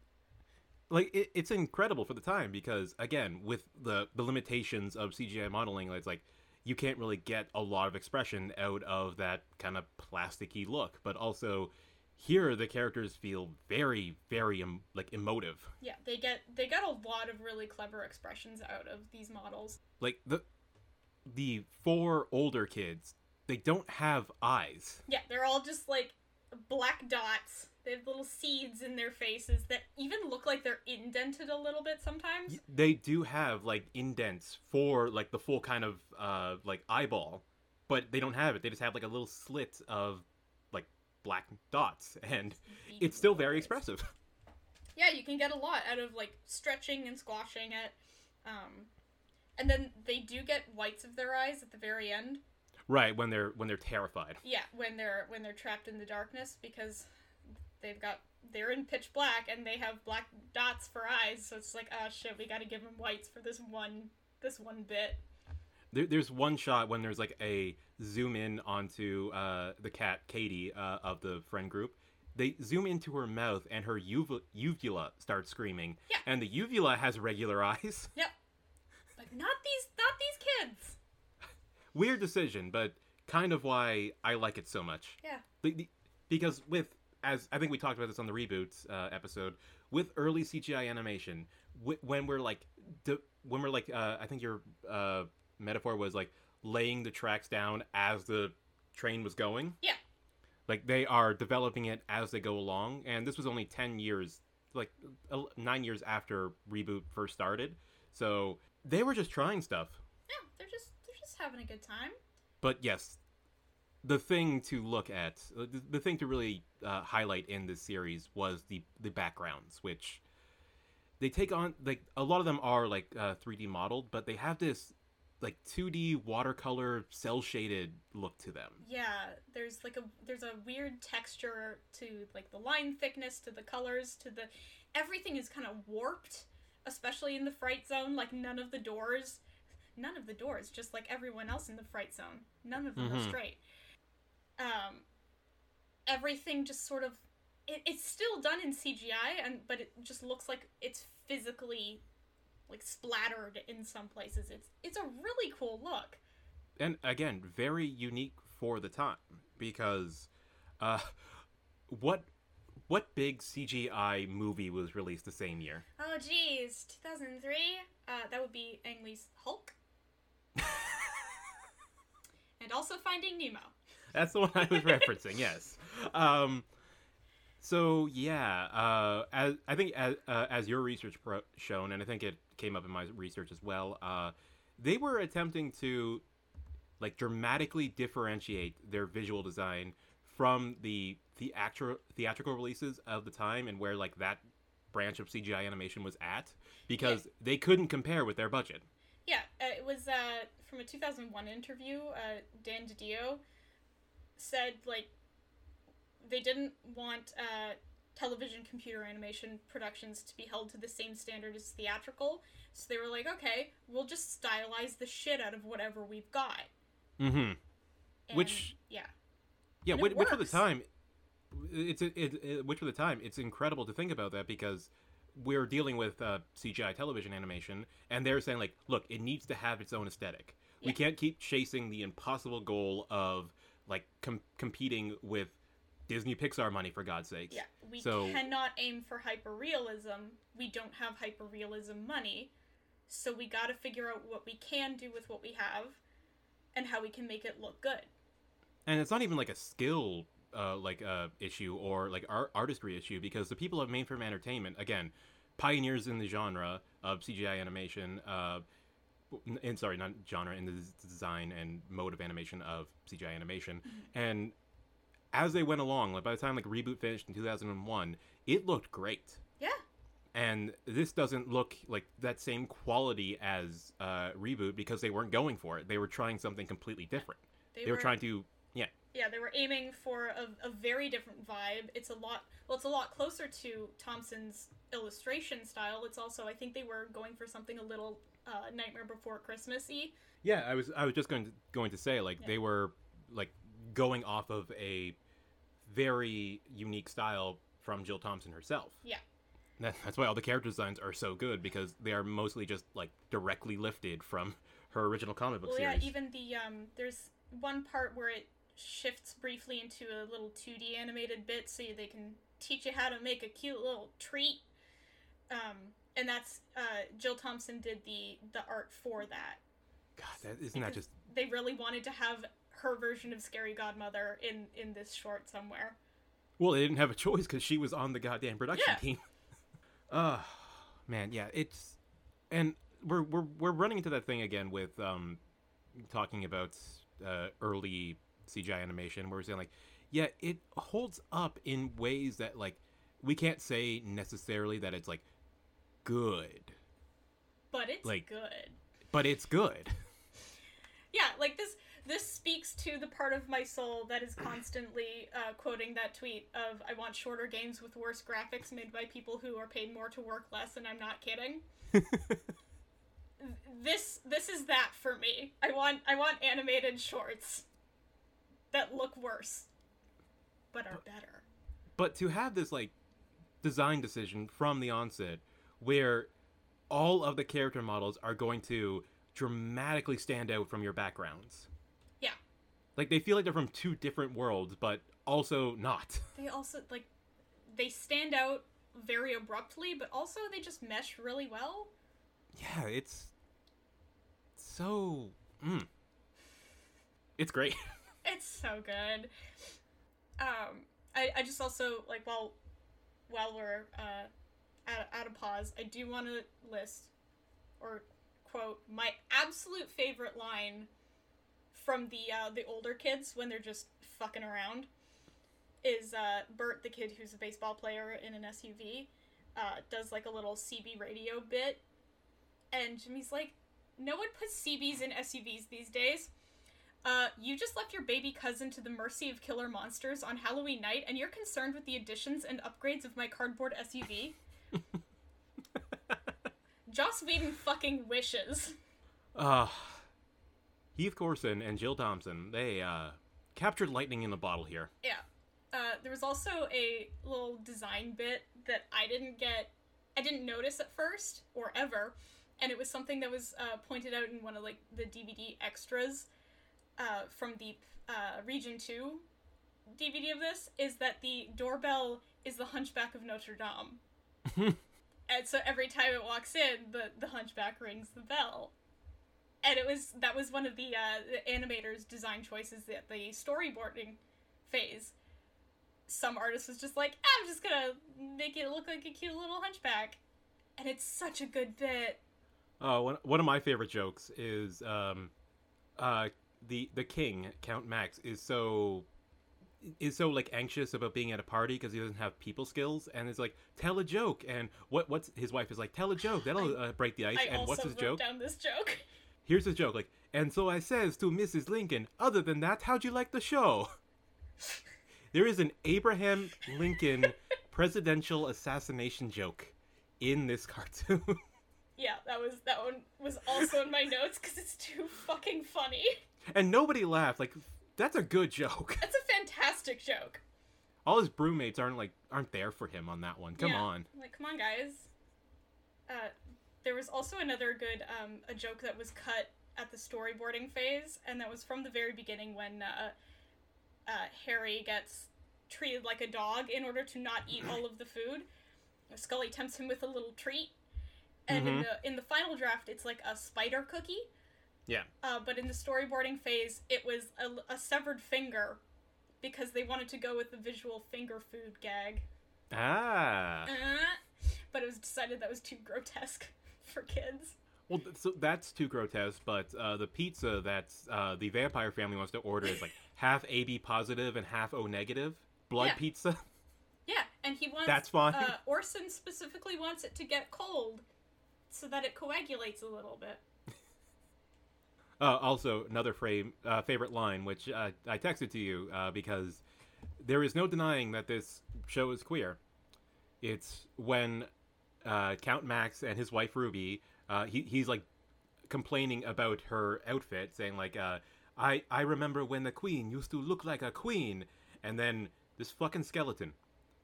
Like it, it's incredible for the time because again with the the limitations of cgi modeling it's like you can't really get a lot of expression out of that kind of plasticky look but also here the characters feel very very em- like emotive Yeah, they get they get a lot of really clever expressions out of these models. like the the four older kids they don't have eyes Yeah, they're all just like black dots. They have little seeds in their faces that even look like they're indented a little bit sometimes. They do have like indents for like the full kind of uh like eyeball but they don't have it they just have like a little slit of like black dots and it's still very expressive Yeah, you can get a lot out of like stretching and squashing it. Um, and then they do get whites of their eyes at the very end. Right when they're when they're terrified. Yeah, when they're when they're trapped in the darkness because they've got they're in pitch black and they have black dots for eyes. So it's like, oh shit, we got to give them whites for this one this one bit. There, there's one shot when there's like a zoom in onto uh, the cat Katie uh, of the friend group. They zoom into her mouth and her uv- uvula starts screaming. Yeah. And the uvula has regular eyes. Yep. Like not these not these kids. Weird decision, but kind of why I like it so much. Yeah. The- the- because with as I think we talked about this on the reboots uh, episode with early CGI animation, wh- when we're like de- when we're like uh, I think your uh, metaphor was like laying the tracks down as the train was going. Yeah. Like they are developing it as they go along, and this was only ten years, like nine years after reboot first started. So they were just trying stuff. Yeah, they're just they're just having a good time. but yes the thing to look at uh, the, the thing to really uh, highlight in this series was the the backgrounds which they take on like a lot of them are like uh, 3d modeled but they have this like 2d watercolor cell shaded look to them Yeah, there's like a there's a weird texture to like the line thickness to the colors to the everything is kind of warped, especially in the fright zone. Like none of the doors, none of the doors, just like everyone else in the fright zone, none of them are Mhm. straight. Um, everything just sort of it, it's still done in CGI and but it just looks like it's physically like splattered in some places. It's it's a really cool look. and again very unique for the time because uh what what big cgi movie was released the same year Oh geez, 2003. Uh, that would be Ang Lee's Hulk. and also Finding Nemo. That's the one I was referencing. Yes. Um, so yeah, uh, as I think as uh, as your research pro- shown, and I think it came up in my research as well. Uh, they were attempting to like dramatically differentiate their visual design from the the theatrical theatrical releases of the time and where like that branch of CGI animation was at because they couldn't compare with their budget. Yeah, uh, it was uh, from a 2001 interview. Uh, Dan DiDio said like they didn't want uh, television computer animation productions to be held to the same standard as theatrical. So they were like, okay, we'll just stylize the shit out of whatever we've got. Mm-hmm. And, Which- yeah, Yeah, which, which for the time, it's it, it, which for the time, it's incredible to think about that because we're dealing with uh, CGI television animation, and they're saying like, look, it needs to have its own aesthetic. We can't keep chasing the impossible goal of like com- competing with Disney Pixar money for God's sake. Yeah, we So- cannot aim for hyperrealism. We don't have hyperrealism money, so we got to figure out what we can do with what we have, and how we can make it look good. and it's not even like a skill uh, like uh, issue or like art- artistry issue because the people of mainframe entertainment again pioneers in the genre of cgi animation uh, and sorry not genre in the design and mode of animation of cgi animation and as they went along like by the time like reboot finished in 2001 it looked great Yeah, and this doesn't look like that same quality as uh, reboot because they weren't going for it they were trying something completely different they, were trying to yeah Yeah, they were aiming for a, a very different vibe. It's a lot. Well, it's a lot closer to Thompson's illustration style. It's also, I think they were going for something a little uh, Nightmare Before Christmas y. Yeah, I was I was just going to going to say like Yeah. they were like going off of a very unique style from Jill Thompson herself. Yeah. That, that's why all the character designs are so good because they are mostly just like directly lifted from her original comic book Well, series. yeah, even the um, there's one part where it shifts briefly into a little 2D animated bit, so they can teach you how to make a cute little treat. Um, and that's uh, Jill Thompson did the the art for that. God, that, isn't that just They really wanted to have her version of Scary Godmother in in this short somewhere. well? They didn't have a choice because she was on the goddamn production Yeah. team. Uh man, yeah, it's and we're we're we're running into that thing again with um talking about uh, early CGI animation where we're saying like, yeah, it holds up in ways that like we can't say necessarily that it's like good but it's Like- good. but it's good. Yeah, like this this speaks to the part of my soul that is constantly uh, quoting that tweet of I want shorter games with worse graphics made by people who are paid more to work less and I'm not kidding. this this is that for me. I want I want animated shorts that look worse but are better. but to have this like design decision from the onset where all of the character models are going to dramatically stand out from your backgrounds Yeah. like they feel like they're from two different worlds but also not They also like they stand out very abruptly, but also they just mesh really well. yeah it's so mm. it's great It's so good. Um, I, I just also like while while we're uh, at, at a pause, I do want to list or quote my absolute favorite line from the uh, the older kids when they're just fucking around is uh, Bert, the kid who's a baseball player in an SUV, uh, does like a little CB radio bit, and Jimmy's like, "No one puts CBs in SUVs these days." Uh, you just left your baby cousin to the mercy of killer monsters on Halloween night, and you're concerned with the additions and upgrades of my cardboard SUV? Joss Whedon fucking wishes. uh heath corson and jill thompson they uh captured lightning in a bottle here Yeah. Uh, there was also a little design bit that I didn't get, I didn't notice at first or ever, and it was something that was uh, pointed out in one of like the DVD extras uh, from the uh, Region Two DVD of this. Is that the doorbell is the Hunchback of Notre Dame, and so every time it walks in, the the Hunchback rings the bell. And it was that was one of the, uh, the animators' design choices at the storyboarding phase some artist was just like, I'm just gonna make it look like a cute little hunchback. And it's such a good bit. Oh, one, one of my favorite jokes is um, uh, the the king Count Max is so is so like anxious about being at a party because he doesn't have people skills, and is like, tell a joke, and what what's his wife is like, tell a joke that'll uh, break the ice, I and what's his joke? down this joke. Here's his joke, like, and so I says to Mrs. Lincoln, other than that, how'd you like the show? there is an Abraham Lincoln presidential assassination joke in this cartoon. yeah, that was that one was also in my notes because it's too fucking funny. and nobody laughed. Like, that's a good joke. That's a fantastic joke. All his broommates aren't like aren't there for him on that one. Come Yeah. on. Like, come on, guys. Uh, there was also another good um, a joke that was cut at the storyboarding phase, and that was from the very beginning when uh, uh, Harry gets treated like a dog in order to not eat all of the food. Skully tempts him with a little treat, and in Mhm. the in the final draft, it's like a spider cookie. Yeah. Uh, but in the storyboarding phase, it was a, a severed finger because they wanted to go with the visual finger food gag. Ah. Uh, but it was decided that was too grotesque for kids. Well, so that's too grotesque. But uh, the pizza that uh, the vampire family wants to order is like half AB positive and half O negative blood Yeah. pizza. Yeah, and he wants. That's fine. Uh, Orson specifically wants it to get cold, so that it coagulates a little bit. Uh, also, another frame, uh, favorite line, which uh, I texted to you uh, because there is no denying that this show is queer. It's when uh, Count Max and his wife Ruby, uh, he, he's like complaining about her outfit, saying like, "I I remember when the queen used to look like a queen," and then this fucking skeleton,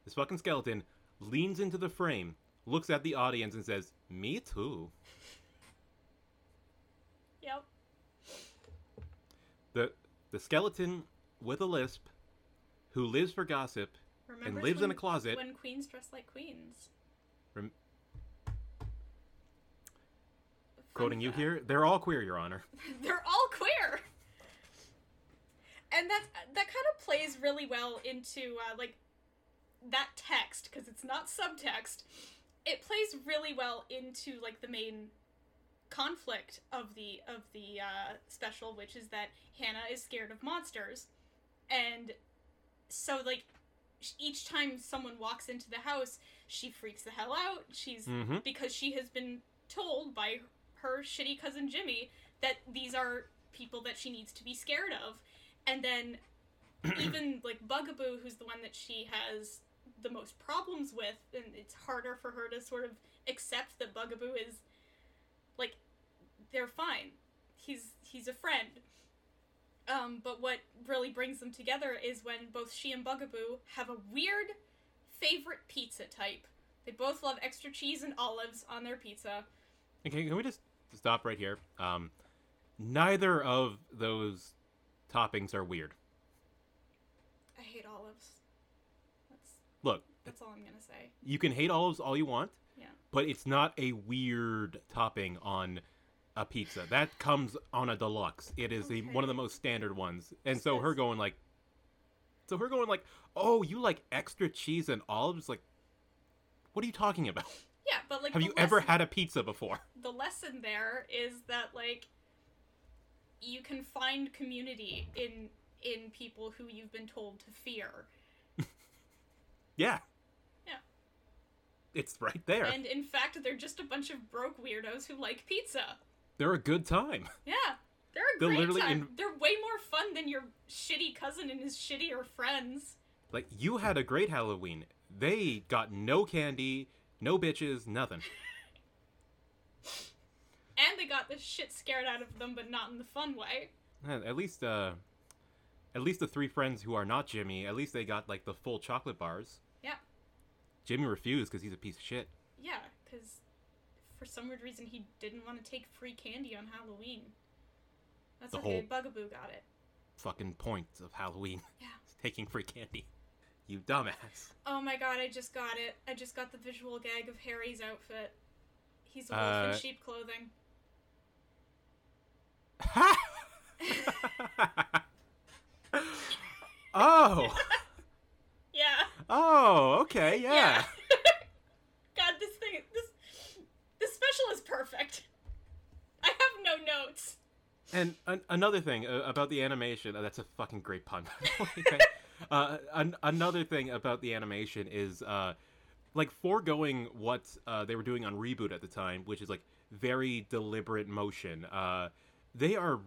this fucking skeleton leans into the frame, looks at the audience, and says, "Me too." Yep. The skeleton with a lisp who lives for gossip Remembers lives in a closet. When queens dress like queens. Rem- quoting you here they're all queer your honor They're all queer. And that that kind of plays really well into uh, like that text because it's not subtext. It plays really well into like the main conflict of the of the uh, special, which is that Hannah is scared of monsters, and so like each time someone walks into the house, she freaks the hell out. She's Mhm. because she has been told by her shitty cousin Jimmy that these are people that she needs to be scared of. And then even like Bugaboo, who's the one that she has the most problems with, and it's harder for her to sort of accept that Bugaboo is they're fine. He's he's a friend. Um, but what really brings them together is when both she and Bugaboo have a weird favorite pizza type. They both love extra cheese and olives on their pizza. Okay, can we just stop right here? Um, neither of those toppings are weird. I hate olives. That's Look, that's all I'm gonna say. you can hate olives all you want, Yeah. but it's not a weird topping on a pizza. That comes on a deluxe. It is the one of the most standard ones. And so her going like So her going like, "Oh, you like extra cheese and olives?" Like What are you talking about? Yeah, but like Have you ever had a pizza before? the lesson there is that like you can find community in in people who you've been told to fear. Yeah. Yeah. It's right there. And in fact, they're just a bunch of broke weirdos who like pizza. They're a good time. Yeah. They're a They're great literally time. in- They're way more fun than your shitty cousin and his shittier friends. Like you had a great Halloween. They got no candy, no bitches, nothing. And they got the shit scared out of them, but not in the fun way. At least, uh, at least the three friends who are not Jimmy, at least they got like the full chocolate bars. Yeah. Jimmy refused because he's a piece of shit. Yeah, because for some weird reason he didn't want to take free candy on Halloween. That's The okay, Bugaboo got it. Fucking point of Halloween. Yeah. Taking free candy. You dumbass. Oh my god, I just got it. I just got the visual gag of Harry's outfit. He's a wolf Uh, in sheep clothing. oh. Yeah. Oh, okay, yeah. God, this thing, this, this special is perfect. I have no notes. And an- another thing uh, about the animation, uh, that's a fucking great pun. uh, an- another thing about the animation is uh, like foregoing what uh, they were doing on reboot at the time, which is like very deliberate motion. Uh, they are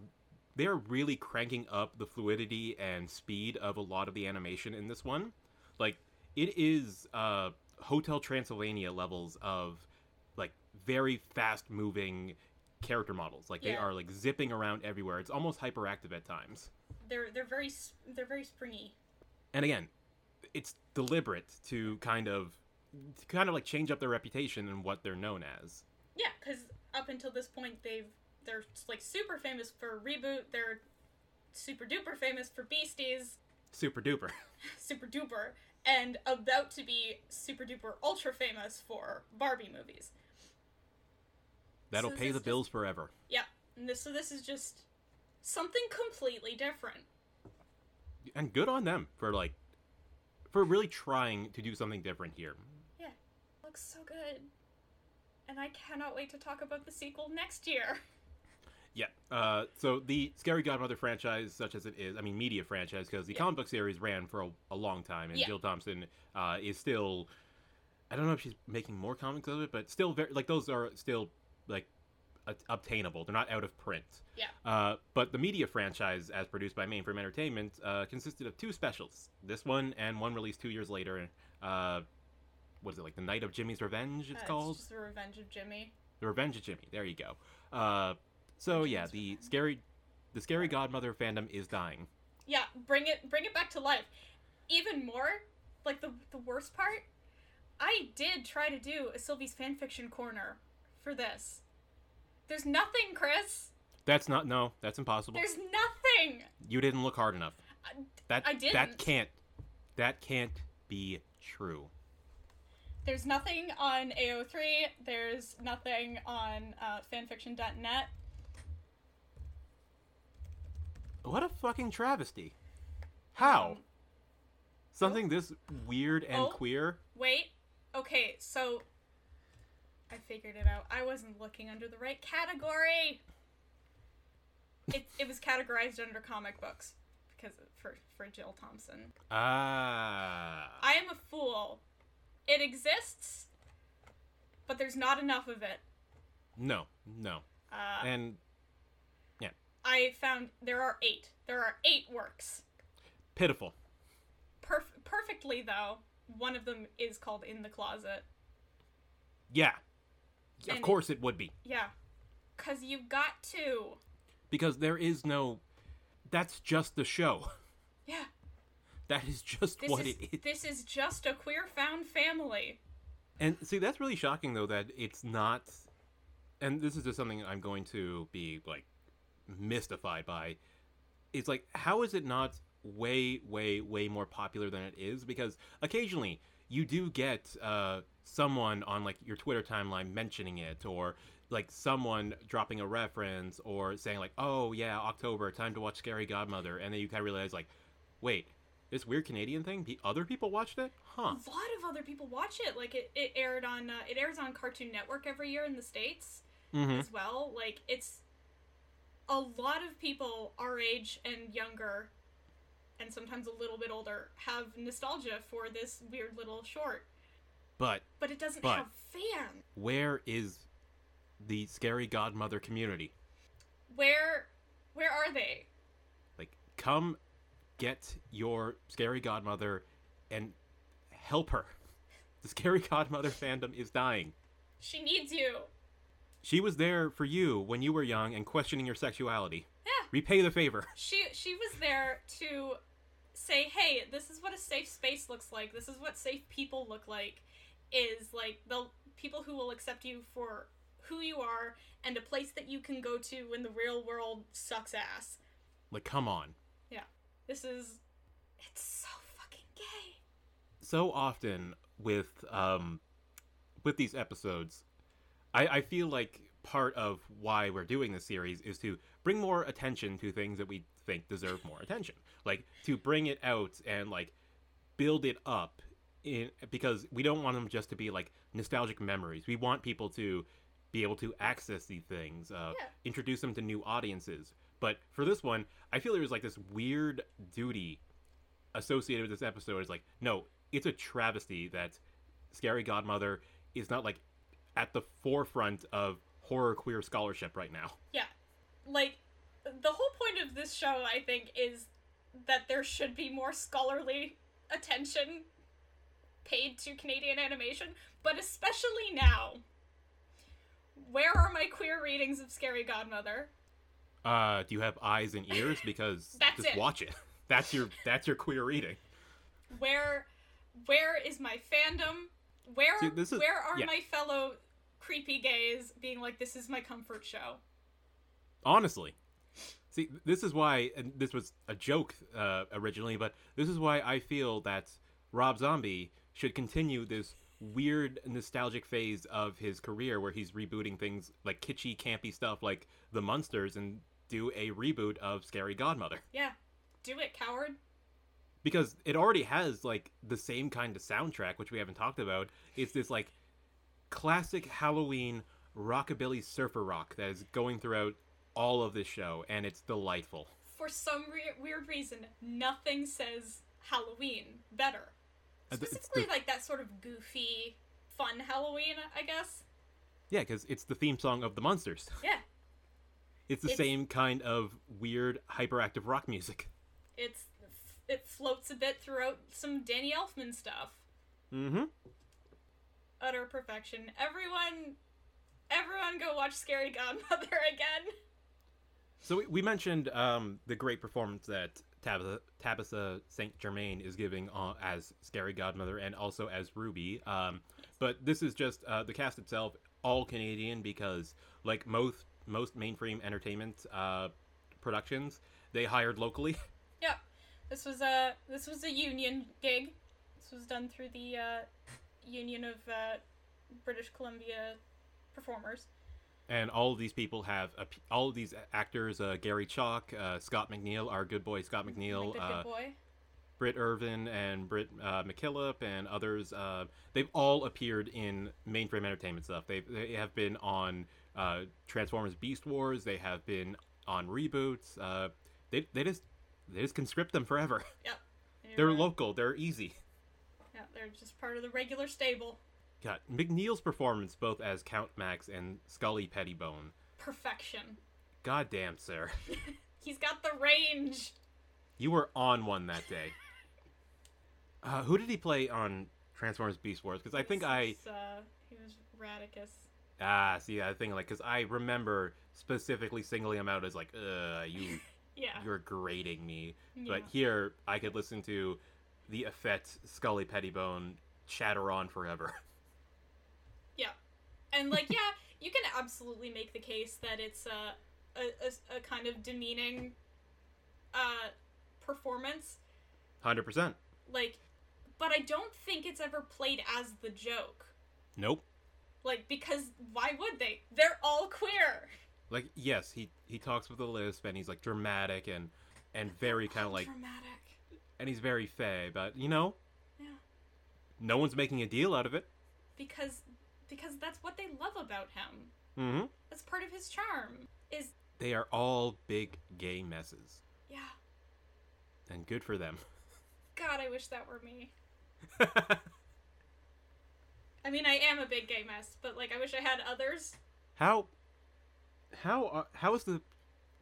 they are really cranking up the fluidity and speed of a lot of the animation in this one. Like it is Hotel Transylvania levels of very fast moving character models. Like they are like zipping around everywhere. It's almost hyperactive at times. They're they're very they're very springy. And again, it's deliberate to kind of to kind of like change up their reputation and what they're known as. Yeah, because up until this point they've they're like super famous for reboot. They're super duper famous for Beasties. Super duper. super duper, and about to be super duper ultra famous for Barbie movies. That'll So pay the bills forever. Yeah, and this, so this is just something completely different. And good on them for like for really trying to do something different here. Yeah, looks so good, and I cannot wait to talk about the sequel next year. Yeah. Uh, so the Scary Godmother franchise, such as it is, I mean, media franchise, because the Yeah. comic book series ran for a, a long time, and Yeah. Jill Thompson uh, is still. I don't know if she's making more comics of it, but still very like those are still like obtainable. They're not out of print. Yeah. Uh, but the media franchise, as produced by Mainframe Entertainment, uh, consisted of two specials. This one and one released two years later. Uh, what is it like? The Night of Jimmy's Revenge. It's Uh, called. just the Revenge of Jimmy. The Revenge of Jimmy. There you go. Uh, so yeah, the Revenge. scary, the scary godmother fandom is dying. Yeah, bring it bring it back to life. Even more, like the the worst part, I did try to do a Sylvie's fanfiction corner for this. There's nothing, Chris. That's not no. That's impossible. There's nothing. You didn't look hard enough. I- That I didn't. That can't. That can't be true. There's nothing on AO3. There's nothing on uh, fanfiction.net. What a fucking travesty. How? Um, Something this weird and Oh. queer. Wait. Okay, so I figured it out. I wasn't looking under the right category. It, it was categorized under comic books because for for Jill Thompson. Ah. I am a fool. It exists, but there's not enough of it. no, no. Uh, and yeah. I found there are eight. There are eight works. pitiful. Perf- perfectly though, one of them is called In the Closet. Yeah, of course it would be Yeah, cause you've got to. because there is no. That's just the show. Yeah, That is just this what is it is. this is just a queer found family. And see, that's really shocking, though, that it's not. And this is just something I'm going to be like mystified by. It's like, how is it not way, way, way more popular than it is? Because occasionally you do get uh, someone on like your Twitter timeline mentioning it, or like someone dropping a reference, or saying like, "Oh yeah, October, time to watch Scary Godmother," and then you kind of realize like, wait. This weird Canadian thing. The other people watched it, huh? A lot of other people watch it. Like it, it aired on uh, it airs on Cartoon Network every year in the states Mm-hmm. as well. Like it's a lot of people our age and younger, and sometimes a little bit older, have nostalgia for this weird little short. But But it doesn't But- have fan. where is the scary godmother community? Where where are they? Like, come get your scary godmother and help her. The scary godmother fandom is dying. She needs you. She was there for you when you were young and questioning your sexuality. Yeah. Repay the favor. She she was there to say, "Hey, this is what a safe space looks like. This is what safe people look like. Is like the people who will accept you for who you are and a place that you can go to when the real world sucks ass." Like, come on. Yeah. This is it's so fucking gay. so often with um with these episodes I, I feel like part of why we're doing this series is to bring more attention to things that we think deserve more attention like to bring it out and like build it up in because we don't want them just to be like nostalgic memories we want people to be able to access these things uh, Yeah. introduce them to new audiences but for this one i feel there was like this weird duty associated with this episode is like no it's a travesty that scary godmother is not like at the forefront of horror queer scholarship right now Yeah. Like the whole point of this show I think is that there should be more scholarly attention paid to Canadian animation, but especially now. Where are my queer readings of Scary Godmother? uh do you have eyes and ears because That's just it. watch it that's your that's your queer reading Where where is my fandom? Where See, is- where are yeah. my fellow creepy gays being like this is my comfort show? honestly see this is why and this was a joke uh, originally but this is why i feel that rob zombie should continue this weird nostalgic phase of his career where he's rebooting things like kitschy campy stuff like the munsters and do a reboot of scary godmother Yeah. Do it, coward. because it already has like the same kind of soundtrack which we haven't talked about it's this like classic halloween rockabilly surfer rock that is going throughout all of this show and it's delightful for some re- weird reason, nothing says Halloween better. Specifically, the- like that sort of goofy, fun Halloween, I guess. yeah because it's the theme song of the Munsters Yeah, it's the It's- same kind of weird hyperactive rock music it's it floats a bit throughout some Danny Elfman stuff. mm-hmm Utter perfection. Everyone, everyone, go watch Scary Godmother again. So we, we mentioned um, the great performance that Tabitha, Tabitha St. Germain is giving uh, as Scary Godmother and also as Ruby. Um, but this is just uh, the cast itself, all Canadian, because like most most mainframe entertainment uh, productions, they hired locally. Yeah, this was a this was a union gig. This was done through the uh, Union of uh, British Columbia Performers. And all of these people have all of these actors: uh, Gary Chalk, uh, Scott McNeil, our good boy Scott McNeil, like uh, good boy. Britt Irvin and Britt uh, McKillip and others. Uh, they've all appeared in mainframe entertainment stuff. They've, they have been on uh, Transformers Beast Wars. They have been on reboots. Uh, they, they just they just can script them forever. Yep. They're local. They're easy. Yeah, they're just part of the regular stable. God, McNeil's performance both as Count Max and Skully Pettibone perfection. God damn, sir. He's got the range. You were on one that day. Uh, who did he play on Transformers Beast Wars? Because I think I uh, he was Radicus. ah see I think like because I remember specifically singling him out as like uh you Yeah. you're grading me. yeah. But here I could listen to the effect Skully Pettibone chatter on forever. And like, yeah, you can absolutely make the case that it's a a, a, a kind of demeaning uh performance. Hundred percent. Like but I don't think it's ever played as the joke. Nope. Like because why would they? They're all queer. Like yes, he he talks with a lisp and he's like dramatic and and very kind of like dramatic. and he's very fey, but you know, Yeah. no one's making a deal out of it. Because because that's what they love about him. hmm That's part of his charm. Is They are all big gay messes, yeah. and good for them. God, I wish that were me. I mean, I am a big gay mess, but like I wish I had others. how how uh, how is the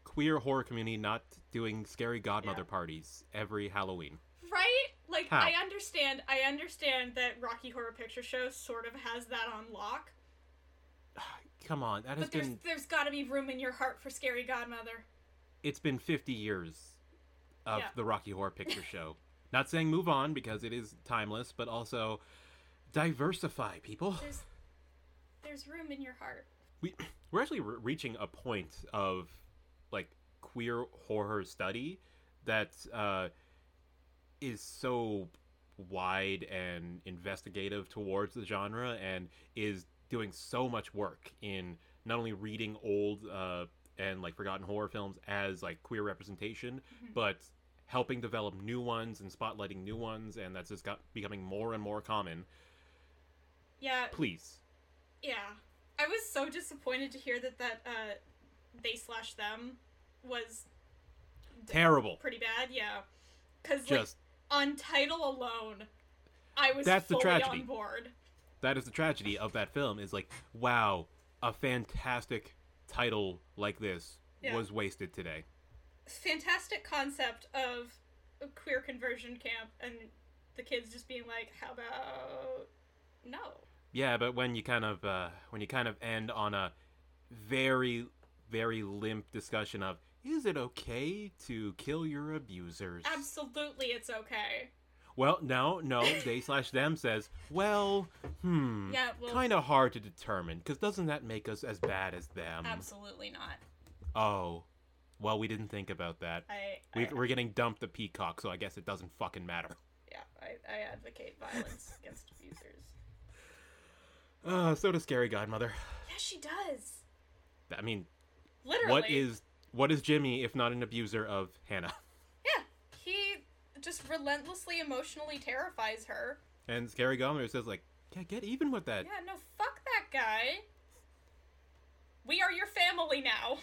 queer horror community not doing scary godmother Yeah. parties every Halloween? Right? Like How? I understand I understand that Rocky Horror Picture Show sort of has that on lock. Come on, that has But there's been there's got to be room in your heart for Scary Godmother. it's been 50 years of Yeah. the Rocky Horror Picture Show. Not saying move on because it is timeless, but also diversify, people. There's there's room in your heart. we we're actually re- reaching a point of like queer horror study that uh, is so wide and investigative towards the genre and is doing so much work in not only reading old uh, and like forgotten horror films as like queer representation but helping develop new ones and spotlighting new ones and that's just got becoming more and more common Yeah, please yeah. I was so disappointed to hear that that uh they slash them was terrible pretty bad. Yeah. Like just on title alone, I was That's the fully tragedy. on board. that is the tragedy of that film is like wow a fantastic title like this Yeah. was wasted today fantastic concept of a queer conversion camp and the kids just being like, "How about no?" yeah but when you kind of uh, when you kind of end on a very very limp discussion of is it okay to kill your abusers Absolutely, it's okay. well no no they slash them says well hmm Yeah, well- kind of hard to determine because doesn't that make us as bad as them Absolutely not. oh well we didn't think about that I, we, we're getting dumped a peacock so i guess it doesn't fucking matter yeah, I, I advocate violence against abusers. Uh, so does Scary Godmother. Yeah, she does. I mean, Literally. what is what is Jimmy if not an abuser of Hannah? Yeah, he just relentlessly emotionally terrifies her. And Scary Godmother says like, "Yeah, get even with that." Yeah, no, fuck that guy. We are your family now.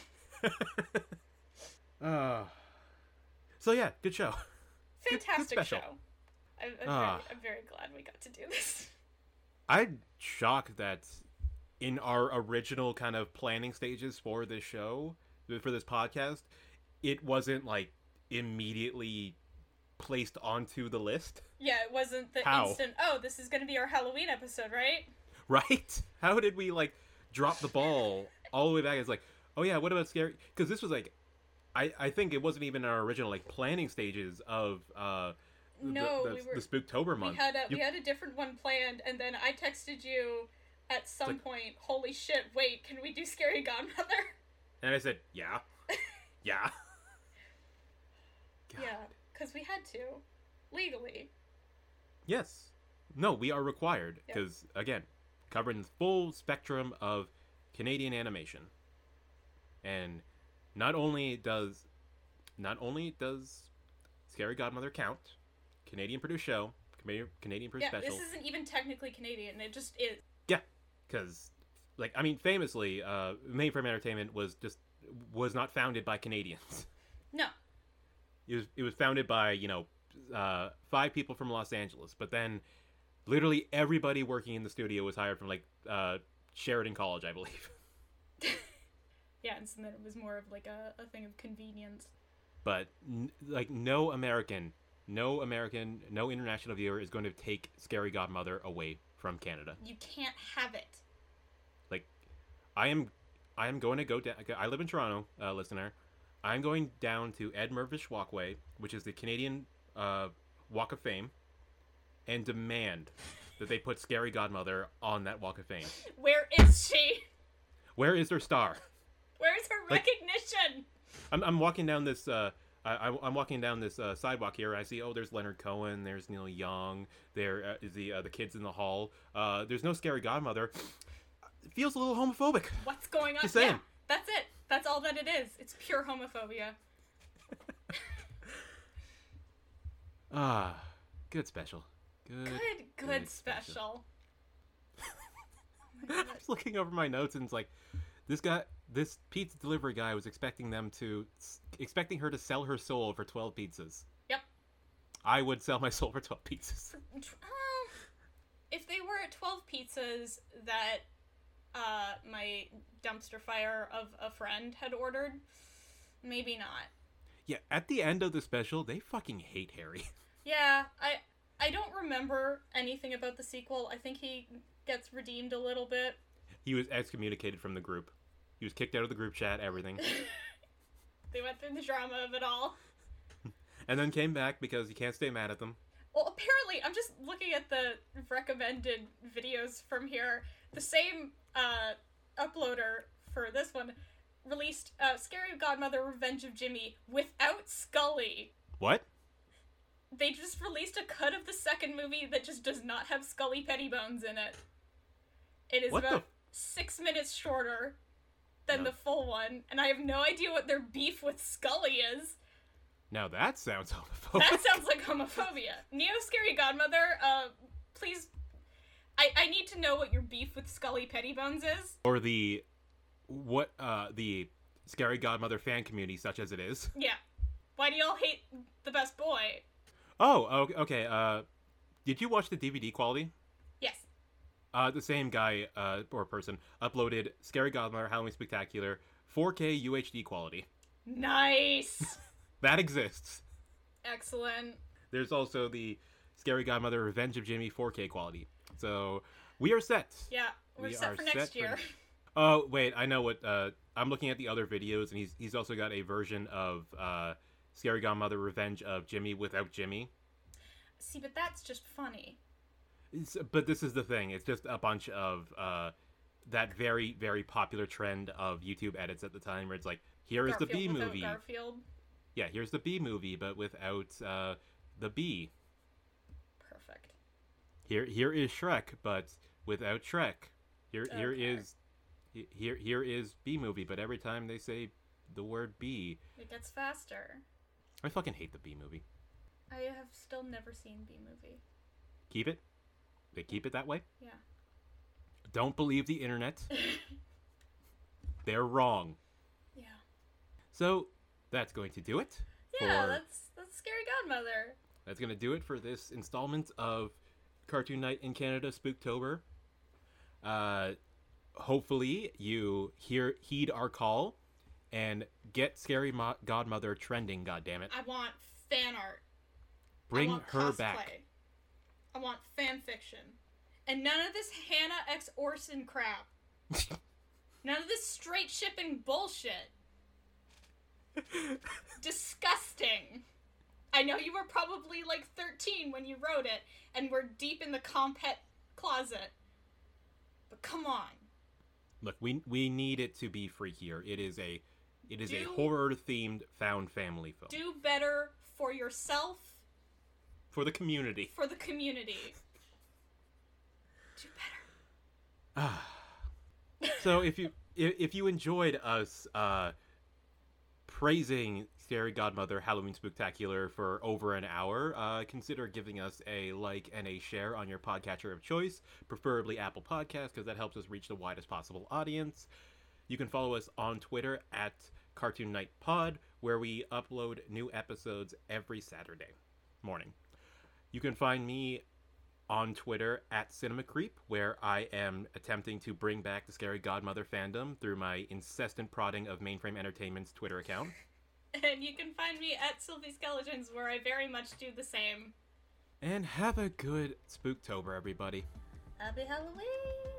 Uh, so yeah, good show. good Fantastic special. show. I'm, I'm, Ah. very, I'm very glad we got to do this. I'm shocked that in our original kind of planning stages for this show, for this podcast, it wasn't like immediately placed onto the list, Yeah, it wasn't the How? instant, oh, this is going to be our Halloween episode, right? right? How did we like drop the ball all the way back? It's like, oh yeah, what about scary? Because this was like, I I think it wasn't even our original like planning stages of uh the- No, the, we were- the Spooktober month. We had a You- we had a different one planned, and then I texted you at some like- point, holy shit, wait, can we do Scary Godmother? And I said, yeah, yeah. God. Yeah, because we had to. Legally. Yes. No, we are required because again, covering the full spectrum of Canadian animation. And not only does not only does Scary Godmother count, Canadian produced show, Canadian Canadian produced Yeah, special. this isn't even technically Canadian, it just is. Yeah, because like I mean, famously, uh, Mainframe Entertainment was just was not founded by Canadians. No. It was it was founded by you know uh, five people from Los Angeles, but then literally everybody working in the studio was hired from like uh, Sheridan College, I believe. Yeah, and so then it was more of like a, a thing of convenience. But n- like no American, no American, no international viewer is going to take Scary Godmother away from Canada. You can't have it. I am, I am going to go down. I live in Toronto, uh, listener. I'm going down to Ed Mirvish Walkway, which is the Canadian uh, Walk of Fame, and demand that they put Scary Godmother on that Walk of Fame. Where is she? Where is her star? Where's her Like- recognition? I'm, I'm walking down this uh I, I- I'm walking down this uh, sidewalk here. I see, oh, there's Leonard Cohen. There's Neil Young. There uh, is the uh, the kids in the hall. Uh, there's no scary godmother. It feels a little homophobic. What's going on? Just saying. Yeah, that's it. That's all that it is. It's pure homophobia. Ah, good special. Good. Good, good, good special. special. Oh I'm God. just looking over my notes and it's like, this guy, this pizza delivery guy was expecting them to, expecting her to sell her soul for 12 pizzas. Yep. I would sell my soul for 12 pizzas. Um, if they were at 12 pizzas that uh, my dumpster fire of a friend had ordered, maybe not. Yeah, at the end of the special, they fucking hate Harry. Yeah, I I don't remember anything about the sequel. I think he gets redeemed a little bit. He was excommunicated from the group. He was kicked out of the group chat, everything. They went through the drama of it all. and then came back because you can't stay mad at them. Well, apparently, I'm just looking at the recommended videos from here. The same uh, uploader for this one released uh, Scary Godmother Revenge of Jimmy without Skully. What? They just released a cut of the second movie that just does not have Skully Pettibones in it. It is What about f- six minutes shorter than No. the full one, and I have no idea what their beef with Skully is. Now that sounds homophobic. That sounds like homophobia. Neo Scary Godmother, uh, please. I, I need to know what your beef with Skully Pettibones is. or the what uh the scary godmother fan community such as it is. Yeah. Why do y'all hate the best boy? Oh, okay. Uh did you watch the DVD quality? Yes. Uh the same guy uh or person uploaded Scary Godmother Halloween Spectacular 4K UHD quality. Nice. That exists. Excellent. There's also the Scary Godmother Revenge of Jimmy 4K quality. So we are set. Yeah, we're We set are for next set year. next- Oh wait, I know what. Uh, I'm looking at the other videos, and he's he's also got a version of uh, Scary Godmother Revenge of Jimmy without Jimmy. See, but that's just funny. It's, but this is the thing; it's just a bunch of uh, that very very popular trend of YouTube edits at the time, where it's like, here is the Bee Movie. Garfield. Yeah, here's the Bee Movie, but without uh, the bee. Here here is Shrek, but without Shrek. Here here okay. is here here is Bee Movie, but every time they say the word bee, It gets faster. I fucking hate the Bee Movie. I have still never seen Bee Movie. Keep it. They keep it that way. Yeah. Don't believe the internet. They're wrong. Yeah. So that's going to do it. Yeah, for, that's that's Scary Godmother. that's going to do it for this installment of Cartoon Night in Canada Spooktober. Uh, hopefully you hear heed our call and get Scary Mo- Godmother trending. God damn it! I want fan art. Bring her cosplay. back. I want fan fiction. And none of this Hannah X Orson crap. none of this straight shipping bullshit. Disgusting. I know you were probably like 13 when you wrote it, and we're deep in the compet closet. But come on. Look, we we need it to be freakier. It is a it is a horror themed found family film Do better for yourself, for the community. for the community. Do better. so if you if you enjoyed us uh praising Scary Godmother Halloween Spooktacular for over an hour, uh, consider giving us a like and a share on your podcatcher of choice, preferably Apple Podcasts, because that helps us reach the widest possible audience. You can follow us on Twitter at Cartoon Night Pod, where we upload new episodes every Saturday morning. You can find me on Twitter at Cinema Creep, where I am attempting to bring back the Scary Godmother fandom through my incessant prodding of Mainframe Entertainment's Twitter account. And you can find me at Sylvie Skeletons, where I very much do the same. And have a good Spooktober, everybody. Happy Halloween!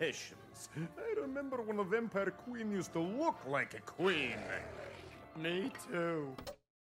I remember when a vampire queen used to look like a queen. Me too.